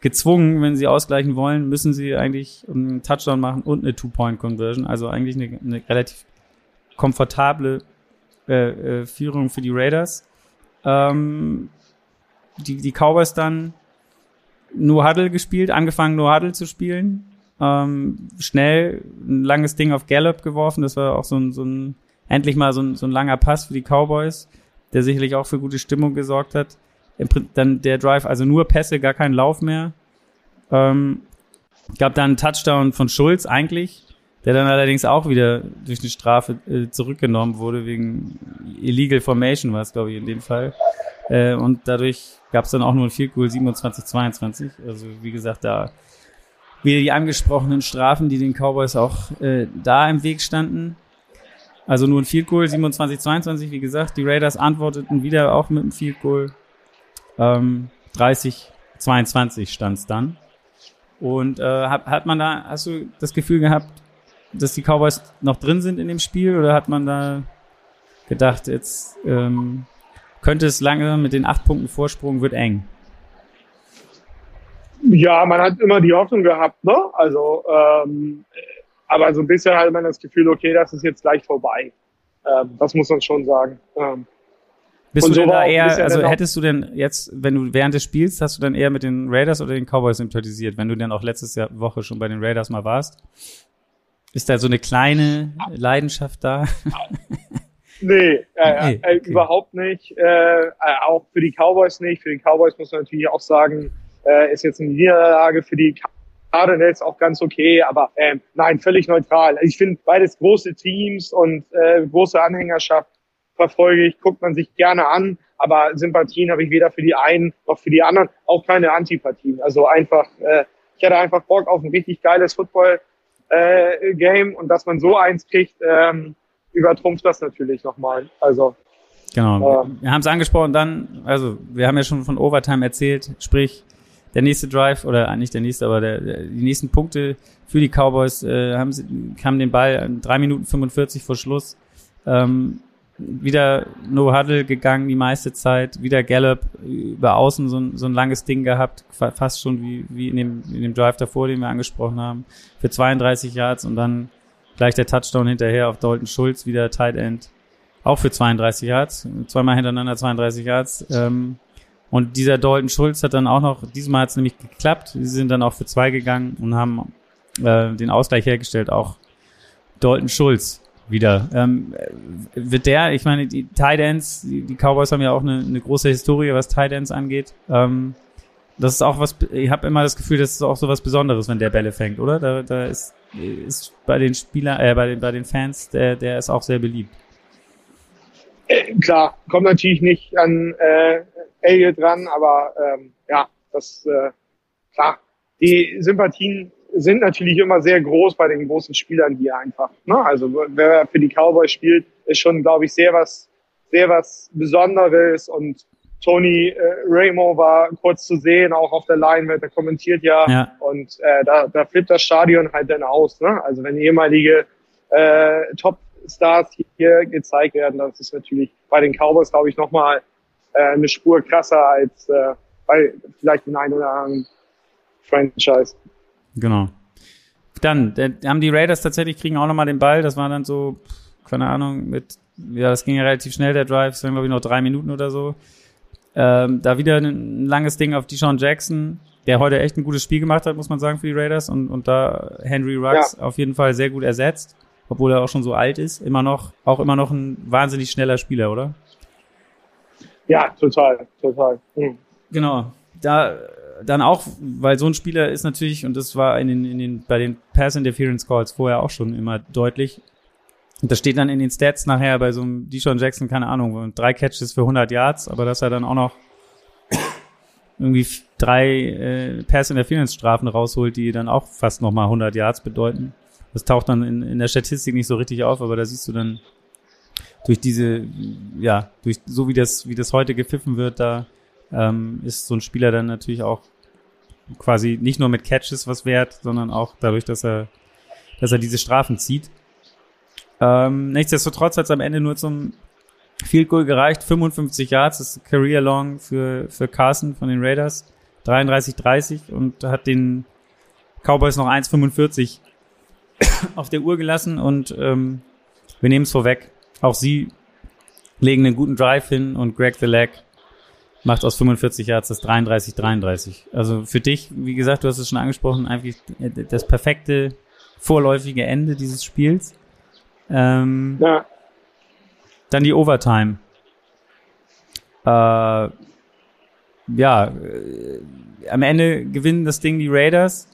gezwungen, wenn sie ausgleichen wollen, müssen sie eigentlich einen Touchdown machen und eine Two-Point-Conversion. Also eigentlich eine, eine relativ komfortable äh, äh, Führung für die Raiders. Ähm, die, die Cowboys dann nur Huddle gespielt, angefangen nur Huddle zu spielen. Ähm, schnell ein langes Ding auf Gallup geworfen. Das war auch so ein, so ein endlich mal so ein, so ein langer Pass für die Cowboys, der sicherlich auch für gute Stimmung gesorgt hat dann der Drive, also nur Pässe, gar kein Lauf mehr. Ähm, gab dann einen Touchdown von Schulz eigentlich, der dann allerdings auch wieder durch eine Strafe äh, zurückgenommen wurde, wegen Illegal Formation war es, glaube ich, in dem Fall. Äh, und dadurch gab es dann auch nur ein Field Goal 27-22. Also wie gesagt, da wieder die angesprochenen Strafen, die den Cowboys auch äh, da im Weg standen. Also nur ein Field Goal 27-22, wie gesagt. Die Raiders antworteten wieder auch mit einem Field Goal. Ähm, 30, 22 stand es dann. Und äh, hat, hat man da, hast du das Gefühl gehabt, dass die Cowboys noch drin sind in dem Spiel oder hat man da gedacht, jetzt ähm, könnte es lange mit den acht Punkten Vorsprung wird eng? Ja, man hat immer die Hoffnung gehabt, ne? Also, ähm, aber so ein bisschen hat man das Gefühl, okay, das ist jetzt gleich vorbei. Ähm, das muss man schon sagen. Ähm, bist und du so denn da eher, also hättest du denn jetzt, wenn du während des Spiels, hast du dann eher mit den Raiders oder den Cowboys sympathisiert, wenn du dann auch letztes Jahr Woche schon bei den Raiders mal warst? Ist da so eine kleine Leidenschaft da? (laughs) Nee, äh, Nee, äh, okay. überhaupt nicht. Äh, äh, auch für die Cowboys nicht. Für die Cowboys muss man natürlich auch sagen, äh, ist jetzt eine Niederlage für die Cardinals auch ganz okay, aber ähm, nein, völlig neutral. Ich finde beides große Teams und äh, große Anhängerschaft verfolge ich, guckt man sich gerne an, aber Sympathien habe ich weder für die einen noch für die anderen, auch keine Antipathien. Also einfach, äh, ich hatte einfach Bock auf ein richtig geiles Football äh, und dass man so eins kriegt, ähm, übertrumpft das natürlich nochmal. Also Genau. Ja. Wir haben es angesprochen dann, also wir haben ja schon von Overtime erzählt, sprich der nächste Drive oder nicht der nächste, aber der, der, die nächsten Punkte für die Cowboys äh, haben sie haben den Ball an drei Minuten 45 vor Schluss ähm, wieder No Huddle gegangen die meiste Zeit, wieder Gallup über außen so ein, so ein langes Ding gehabt, fa- fast schon wie, wie in, dem, in dem Drive davor, den wir angesprochen haben, für 32 Yards und dann gleich der Touchdown hinterher auf Dalton Schulz, wieder Tight End, auch für 32 Yards, zweimal hintereinander 32 Yards. Ähm, und dieser Dalton Schulz hat dann auch noch, diesmal hat es nämlich geklappt, sie sind dann auch für zwei gegangen und haben äh, den Ausgleich hergestellt, auch Dalton Schulz wieder. Ähm, äh, wird der, ich meine, die Tight Ends, die, die Cowboys haben ja auch eine, eine große Historie, was Tight Ends angeht. Ähm, das ist auch was, ich habe immer das Gefühl, das ist auch so was Besonderes, wenn der Bälle fängt, oder? Da, da ist, ist bei den Spielern, äh, bei den, bei den Fans, der, der ist auch sehr beliebt. äh, klar, kommt natürlich nicht an äh, Elliot dran, aber ähm, ja, das äh, klar. Die Sympathien sind natürlich immer sehr groß bei den großen Spielern hier einfach. Ne? Also wer für die Cowboys spielt, ist schon, glaube ich, sehr was, sehr was Besonderes und Tony äh, Ramo war kurz zu sehen, auch auf der Leinwand, der kommentiert ja, Ja. und äh, da, da flippt das Stadion halt dann aus. Ne? Also wenn ehemalige äh, Top-Stars hier gezeigt werden, das ist natürlich bei den Cowboys, glaube ich, nochmal äh, eine Spur krasser als äh, bei vielleicht den einen oder anderen Franchise. Genau. Dann der, haben die Raiders tatsächlich kriegen auch nochmal den Ball. Das war dann so, keine Ahnung, mit, ja, das ging ja relativ schnell, der Drive. Es waren, glaube ich, noch drei Minuten oder so. Ähm, da wieder ein langes Ding auf Deshaun Jackson, der heute echt ein gutes Spiel gemacht hat, muss man sagen, für die Raiders. Und, und da Henry Ruggs auf jeden Fall sehr gut ersetzt, obwohl er auch schon so alt ist. Immer noch, auch immer noch ein wahnsinnig schneller Spieler, oder? Ja, total, total. Hm. Genau. Da dann auch, weil so ein Spieler ist natürlich, und das war in den, in den, bei den Pass Interference Calls vorher auch schon immer deutlich. Und das steht dann in den Stats nachher bei so einem Deshaun Jackson, keine Ahnung, drei Catches für 100 Yards, aber dass er dann auch noch irgendwie drei äh, Pass Interference Strafen rausholt, die dann auch fast nochmal 100 Yards bedeuten. Das taucht dann in, in der Statistik nicht so richtig auf, aber da siehst du dann durch diese, ja, durch so wie das, wie das heute gepfiffen wird, da ähm, ist so ein Spieler dann natürlich auch quasi nicht nur mit Catches was wert, sondern auch dadurch, dass er, dass er diese Strafen zieht. Ähm, nichtsdestotrotz hat es am Ende nur zum Field Goal gereicht, 55 Yards, das ist Career Long für, für Carson von den Raiders, 33-30 und hat den Cowboys noch 1,45 auf der Uhr gelassen und ähm, wir nehmen es vorweg. Auch sie legen einen guten Drive hin und Greg the Leg macht aus 45 Yards das 33-33. Also für dich, wie gesagt, du hast es schon angesprochen, eigentlich das perfekte vorläufige Ende dieses Spiels. Ähm, Ja, dann die Overtime. Äh, ja, äh, am Ende gewinnen das Ding die Raiders,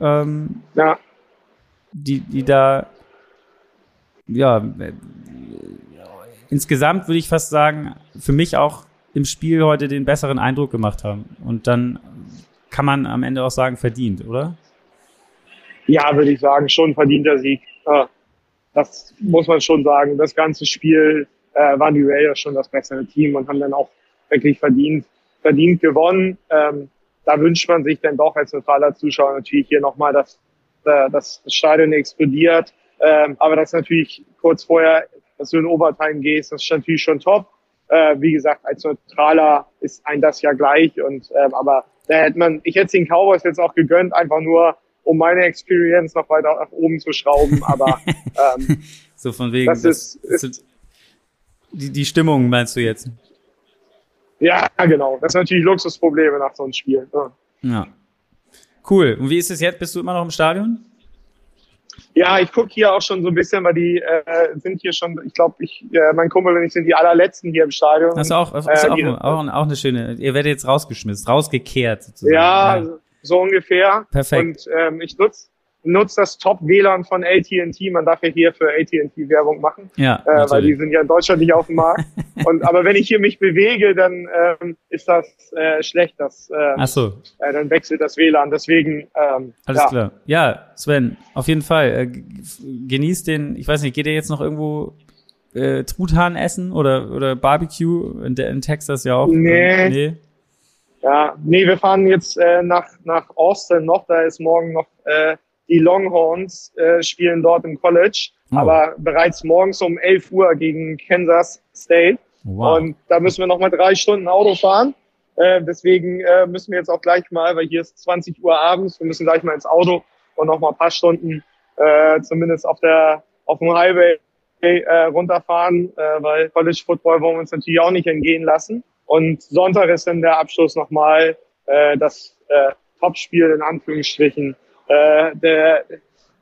ähm, ja, die, die da, ja, äh, insgesamt würde ich fast sagen, für mich auch im Spiel heute den besseren Eindruck gemacht haben. Und dann kann man am Ende auch sagen, verdient, oder? ja, würde ich sagen, schon verdienter Sieg. Das muss man schon sagen. Das ganze Spiel äh, waren die Raiders schon das bessere Team und haben dann auch wirklich verdient, verdient gewonnen. Ähm, da wünscht man sich dann doch als neutraler Zuschauer natürlich hier nochmal, dass, äh, dass das Stadion explodiert. Ähm, aber das natürlich kurz vorher, dass du in Overtime gehst, das ist natürlich schon top. Äh, wie gesagt, als Neutraler ist ein das ja gleich. Und ähm, aber da hätte man, ich hätte es den Cowboys jetzt auch gegönnt, einfach nur um meine Experience noch weiter nach oben zu schrauben. Aber (laughs) ähm, So von wegen. Das ist- ist die, die Stimmung meinst du jetzt? ja, genau. Das sind natürlich Luxusprobleme nach so einem Spiel. Ja. Ja. Cool. Und wie ist es jetzt? Bist du immer noch im Stadion? Ja, ich gucke hier auch schon so ein bisschen, weil die äh, sind hier schon, ich glaube, ich, äh, mein Kumpel und ich sind die allerletzten hier im Stadion. Das ist auch, das ist äh, auch, auch, auch, eine schöne, ihr werdet jetzt rausgeschmissen, rausgekehrt sozusagen. Ja, ja. so ungefähr. Perfekt. Und ähm, ich nutze nutzt das Top-WLAN von AT&T. Man darf ja hier für AT&T Werbung machen, ja, äh, weil die sind ja in Deutschland nicht auf dem Markt. (laughs) Und aber wenn ich hier mich bewege, dann ähm, ist das äh, schlecht. Das, äh, Ach so. Äh, dann wechselt das WLAN. Deswegen. Ähm, Alles ja. klar. Ja, Sven, auf jeden Fall. Äh, genießt den. Ich weiß nicht, geht ihr jetzt noch irgendwo äh, Truthahn essen oder oder Barbecue in, in Texas ja auch? Nee. nee. Ja, nee, wir fahren jetzt äh, nach nach Austin noch. Da ist morgen noch äh, die Longhorns äh, spielen dort im College, oh. aber bereits morgens um 11 Uhr gegen Kansas State. Wow. Und da müssen wir noch mal drei Stunden Auto fahren. Äh, deswegen äh, müssen wir jetzt auch gleich mal, weil hier ist 20 Uhr abends, wir müssen gleich mal ins Auto und noch mal ein paar Stunden äh, zumindest auf der auf dem Highway äh, runterfahren, äh, weil College Football wollen wir uns natürlich auch nicht entgehen lassen. Und Sonntag ist dann der Abschluss nochmal äh, das äh, Topspiel in Anführungsstrichen äh, der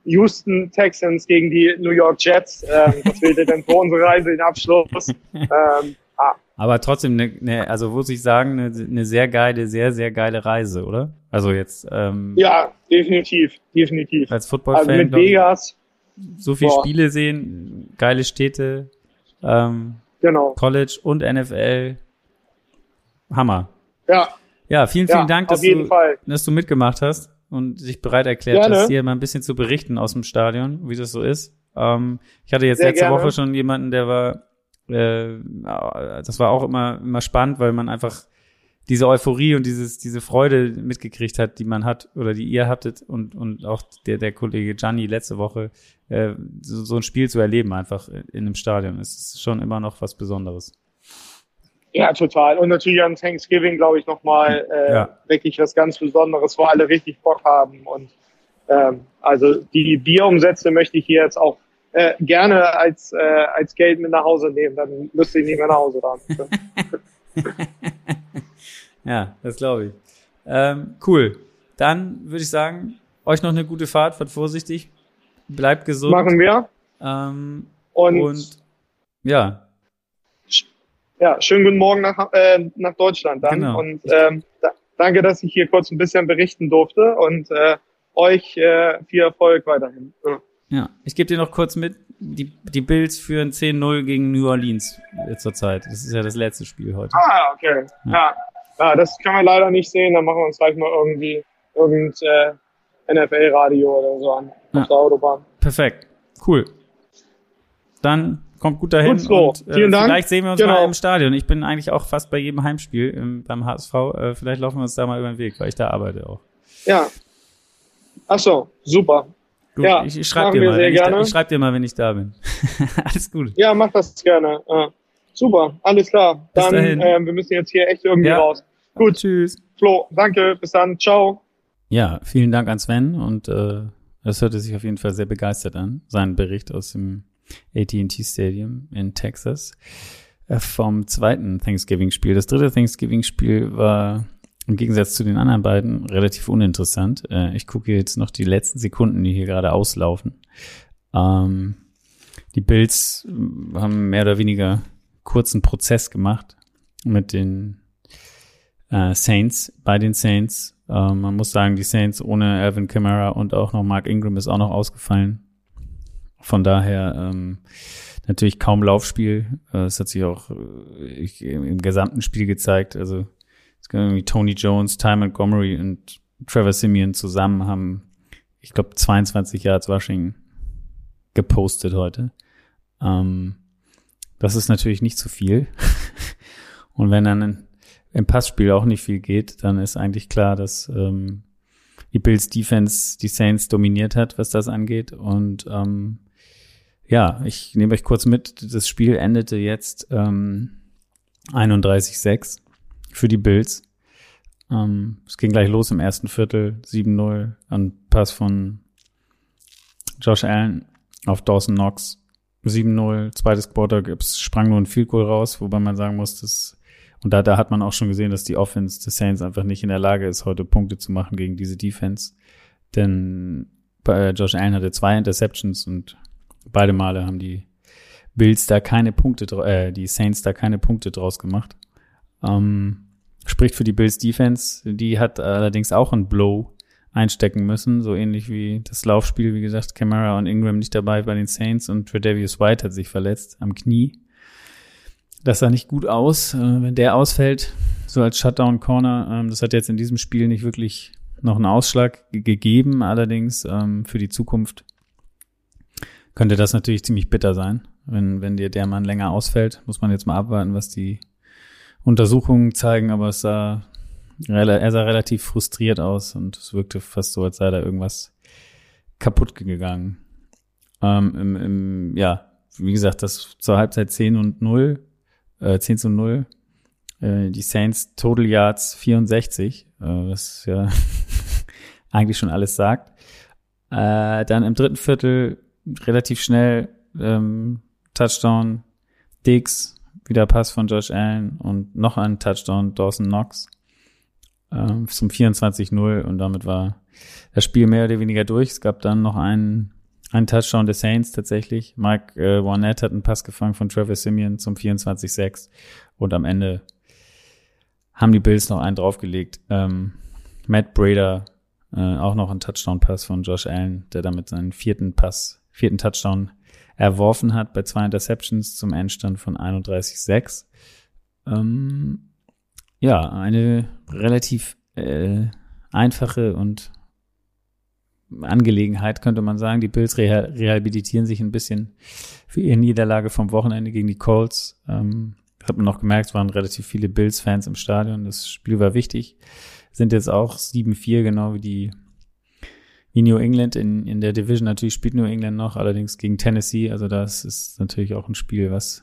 Houston Texans gegen die New York Jets. Ähm, das wählte dann für unsere Reise den Abschluss. Ähm, ah. Aber trotzdem, ne, ne, also muss ich sagen, eine ne sehr geile, sehr, sehr geile Reise, oder? Also jetzt. Ähm, ja, definitiv, definitiv. Als Football-Fan. Also mit Vegas. So viele Spiele sehen, geile Städte, ähm, genau. College und NFL. Hammer. Ja. Ja, vielen, vielen ja, Dank, dass du, dass du mitgemacht hast und sich bereit erklärt gerne. hast, hier mal ein bisschen zu berichten aus dem Stadion, wie das so ist. Ähm, ich hatte jetzt Sehr letzte gerne. Woche schon jemanden, der war, äh, das war auch immer, immer spannend, weil man einfach diese Euphorie und dieses, diese Freude mitgekriegt hat, die man hat oder die ihr hattet und, und auch der, der Kollege Gianni letzte Woche, äh, so, so ein Spiel zu erleben einfach in einem Stadion. Es ist schon immer noch was Besonderes. Ja, total. Und natürlich an Thanksgiving, glaube ich, nochmal äh, ja. wirklich was ganz Besonderes, wo alle richtig Bock haben. Und ähm, also die Bierumsätze möchte ich hier jetzt auch äh, gerne als, äh, als Geld mit nach Hause nehmen. Dann müsste ich nicht mehr nach Hause fahren. (laughs) ja, das glaube ich. Ähm, cool. Dann würde ich sagen, euch noch eine gute Fahrt, fahrt vorsichtig, bleibt gesund. Machen wir. Ähm, und, und ja, ja, schönen guten Morgen nach, äh, nach Deutschland dann. Genau. Und ähm, da, danke, dass ich hier kurz ein bisschen berichten durfte und äh, euch äh, viel Erfolg weiterhin. Ja, ja. ich gebe dir noch kurz mit. Die, die Bills führen 10-0 gegen New Orleans zurzeit. Das ist ja das letzte Spiel heute. Ah, okay. Ja. ja. ja das kann man leider nicht sehen. Dann machen wir uns gleich mal irgendwie irgend äh, NFL-Radio oder so an auf der Autobahn. Perfekt. Cool. Dann kommt gut dahin. Gut so. und, äh, Vielen Dank. Vielleicht sehen wir uns genau. mal im Stadion. Ich bin eigentlich auch fast bei jedem Heimspiel im, beim HSV. Äh, vielleicht laufen wir uns da mal über den Weg, weil ich da arbeite auch. Ja. Ach so, super. Gut, ja, ich, ich schreibe dir, mal, ich, ich schreib dir mal, wenn ich da bin. (laughs) alles gut. Ja, mach das gerne. Ja. Super, alles klar. Bis dann, äh, wir müssen jetzt hier echt irgendwie ja. raus. Gut. Tschüss. Flo, danke. Bis dann. Ciao. Ja, vielen Dank an Sven und äh, das hörte sich auf jeden Fall sehr begeistert an, sein Bericht aus dem AT&T Stadium in Texas äh, vom zweiten Thanksgiving-Spiel. Das dritte Thanksgiving-Spiel war im Gegensatz zu den anderen beiden relativ uninteressant. Äh, ich gucke jetzt noch die letzten Sekunden, die hier gerade auslaufen. Ähm, die Bills haben mehr oder weniger kurzen Prozess gemacht mit den äh, Saints, bei den Saints. Man muss sagen, die Saints ohne Alvin Kamara und auch noch Mark Ingram ist auch noch ausgefallen. Von daher ähm, natürlich kaum Laufspiel. Äh, es hat sich auch äh, im gesamten Spiel gezeigt. Also es irgendwie Tony Jones, Ty Montgomery und Trevor Simeon zusammen haben, ich glaube, 22 Yards Rushing gepostet heute. Ähm, das ist natürlich nicht zu viel. (laughs) und wenn dann im Passspiel auch nicht viel geht, dann ist eigentlich klar, dass ähm, die Bills Defense die Saints dominiert hat, was das angeht. Und ähm, ja, ich nehme euch kurz mit. Das Spiel endete jetzt ähm, 31-6 für die Bills. Ähm, es ging gleich los im ersten Viertel, 7-0, ein Pass von Josh Allen auf Dawson Knox, 7-0, zweites Quarter gibt's, sprang nur ein Field Goal raus, wobei man sagen muss, dass und da, da hat man auch schon gesehen, dass die Offense des Saints einfach nicht in der Lage ist, heute Punkte zu machen gegen diese Defense. Denn äh, Josh Allen hatte zwei Interceptions und beide Male haben die Bills da keine Punkte, äh, die Saints da keine Punkte draus gemacht. Ähm, spricht für die Bills Defense. Die hat allerdings auch einen Blow einstecken müssen, so ähnlich wie das Laufspiel, wie gesagt, Camara und Ingram nicht dabei bei den Saints und Tredavious White hat sich verletzt am Knie. Das sah nicht gut aus. Äh, wenn der ausfällt, so als Shutdown Corner, ähm, das hat jetzt in diesem Spiel nicht wirklich noch einen Ausschlag gegeben, allerdings ähm, für die Zukunft könnte das natürlich ziemlich bitter sein, wenn, wenn dir der Mann länger ausfällt. Muss man jetzt mal abwarten, was die Untersuchungen zeigen, aber es sah, er sah relativ frustriert aus und es wirkte fast so, als sei da irgendwas kaputt gegangen. Ähm, im, im, ja, wie gesagt, das zur Halbzeit 10 und 0, äh, 10 zu 0. Äh, die Saints Total Yards 64, äh, was ja (laughs) eigentlich schon alles sagt. Äh, dann im dritten Viertel relativ schnell ähm, Touchdown Diggs, wieder Pass von Josh Allen und noch ein Touchdown Dawson Knox ähm, zum 24-0 und damit war das Spiel mehr oder weniger durch. Es gab dann noch einen, einen Touchdown der Saints tatsächlich. Mike äh, Warnett hat einen Pass gefangen von Trevor Simeon zum 24-6 und am Ende haben die Bills noch einen draufgelegt. Ähm, Matt Brader äh, auch noch einen Touchdown-Pass von Josh Allen, der damit seinen vierten Pass, vierten Touchdown erworfen hat bei zwei Interceptions zum Endstand von 31-6. Ähm, ja, eine relativ äh, einfache und Angelegenheit, könnte man sagen. Die Bills reha rehabilitieren sich ein bisschen für ihre Niederlage vom Wochenende gegen die Colts. Ähm, hat man noch gemerkt, es waren relativ viele Bills-Fans im Stadion. Das Spiel war wichtig. Sind jetzt auch 7-4, genau wie die wie New England in, in der Division. Natürlich spielt New England noch, allerdings gegen Tennessee. Also das ist natürlich auch ein Spiel, was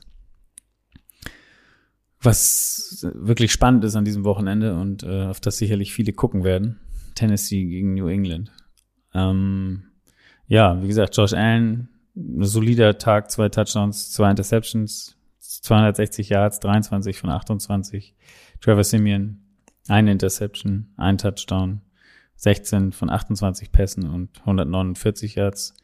was wirklich spannend ist an diesem Wochenende und äh, auf das sicherlich viele gucken werden. Tennessee gegen New England. Ähm, ja, wie gesagt, Josh Allen, solider Tag, zwei Touchdowns, zwei Interceptions, 260 Yards, 23 von 28. Trevor Simeon, eine Interception, ein Touchdown, 16 von 28 Pässen und 149 Yards.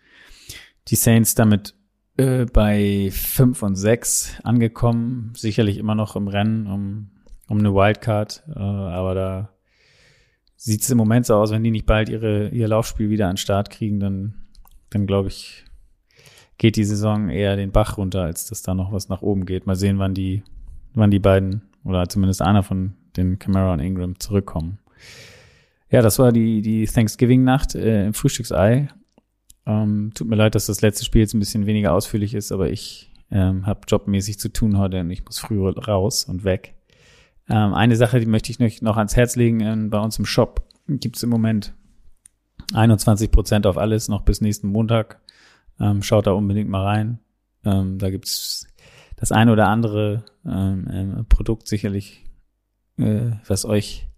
Die Saints damit äh, bei 5 und 6 angekommen, sicherlich immer noch im Rennen um, um eine Wildcard, äh, aber da sieht es im Moment so aus, wenn die nicht bald ihre, ihr Laufspiel wieder an den Start kriegen, dann, dann glaube ich, geht die Saison eher den Bach runter, als dass da noch was nach oben geht. Mal sehen, wann die, wann die beiden oder zumindest einer von den Camara und Ingram zurückkommen. Ja, das war die, die Thanksgiving-Nacht äh, im Frühstücksei. Ähm, tut mir leid, dass das letzte Spiel jetzt ein bisschen weniger ausführlich ist, aber ich ähm, habe jobmäßig zu tun heute und ich muss früher raus und weg. Ähm, eine Sache, die möchte ich noch, noch ans Herz legen, ähm, bei uns im Shop gibt's im Moment 21 Prozent auf alles, noch bis nächsten Montag. Ähm, schaut da unbedingt mal rein. Ähm, da gibt's das eine oder andere ähm, ähm, Produkt sicherlich, äh, was euch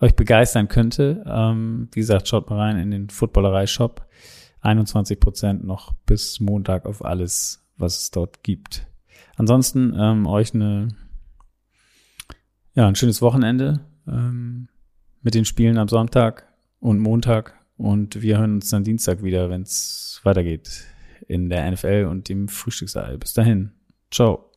euch begeistern könnte. Ähm, wie gesagt, schaut mal rein in den Footballerei-Shop. 21 Prozent noch bis Montag auf alles, was es dort gibt. Ansonsten ähm, euch eine ja ein schönes Wochenende ähm, mit den Spielen am Sonntag und Montag und wir hören uns dann Dienstag wieder, wenn es weitergeht in der NFL und dem Frühstückssaal. Bis dahin. Ciao.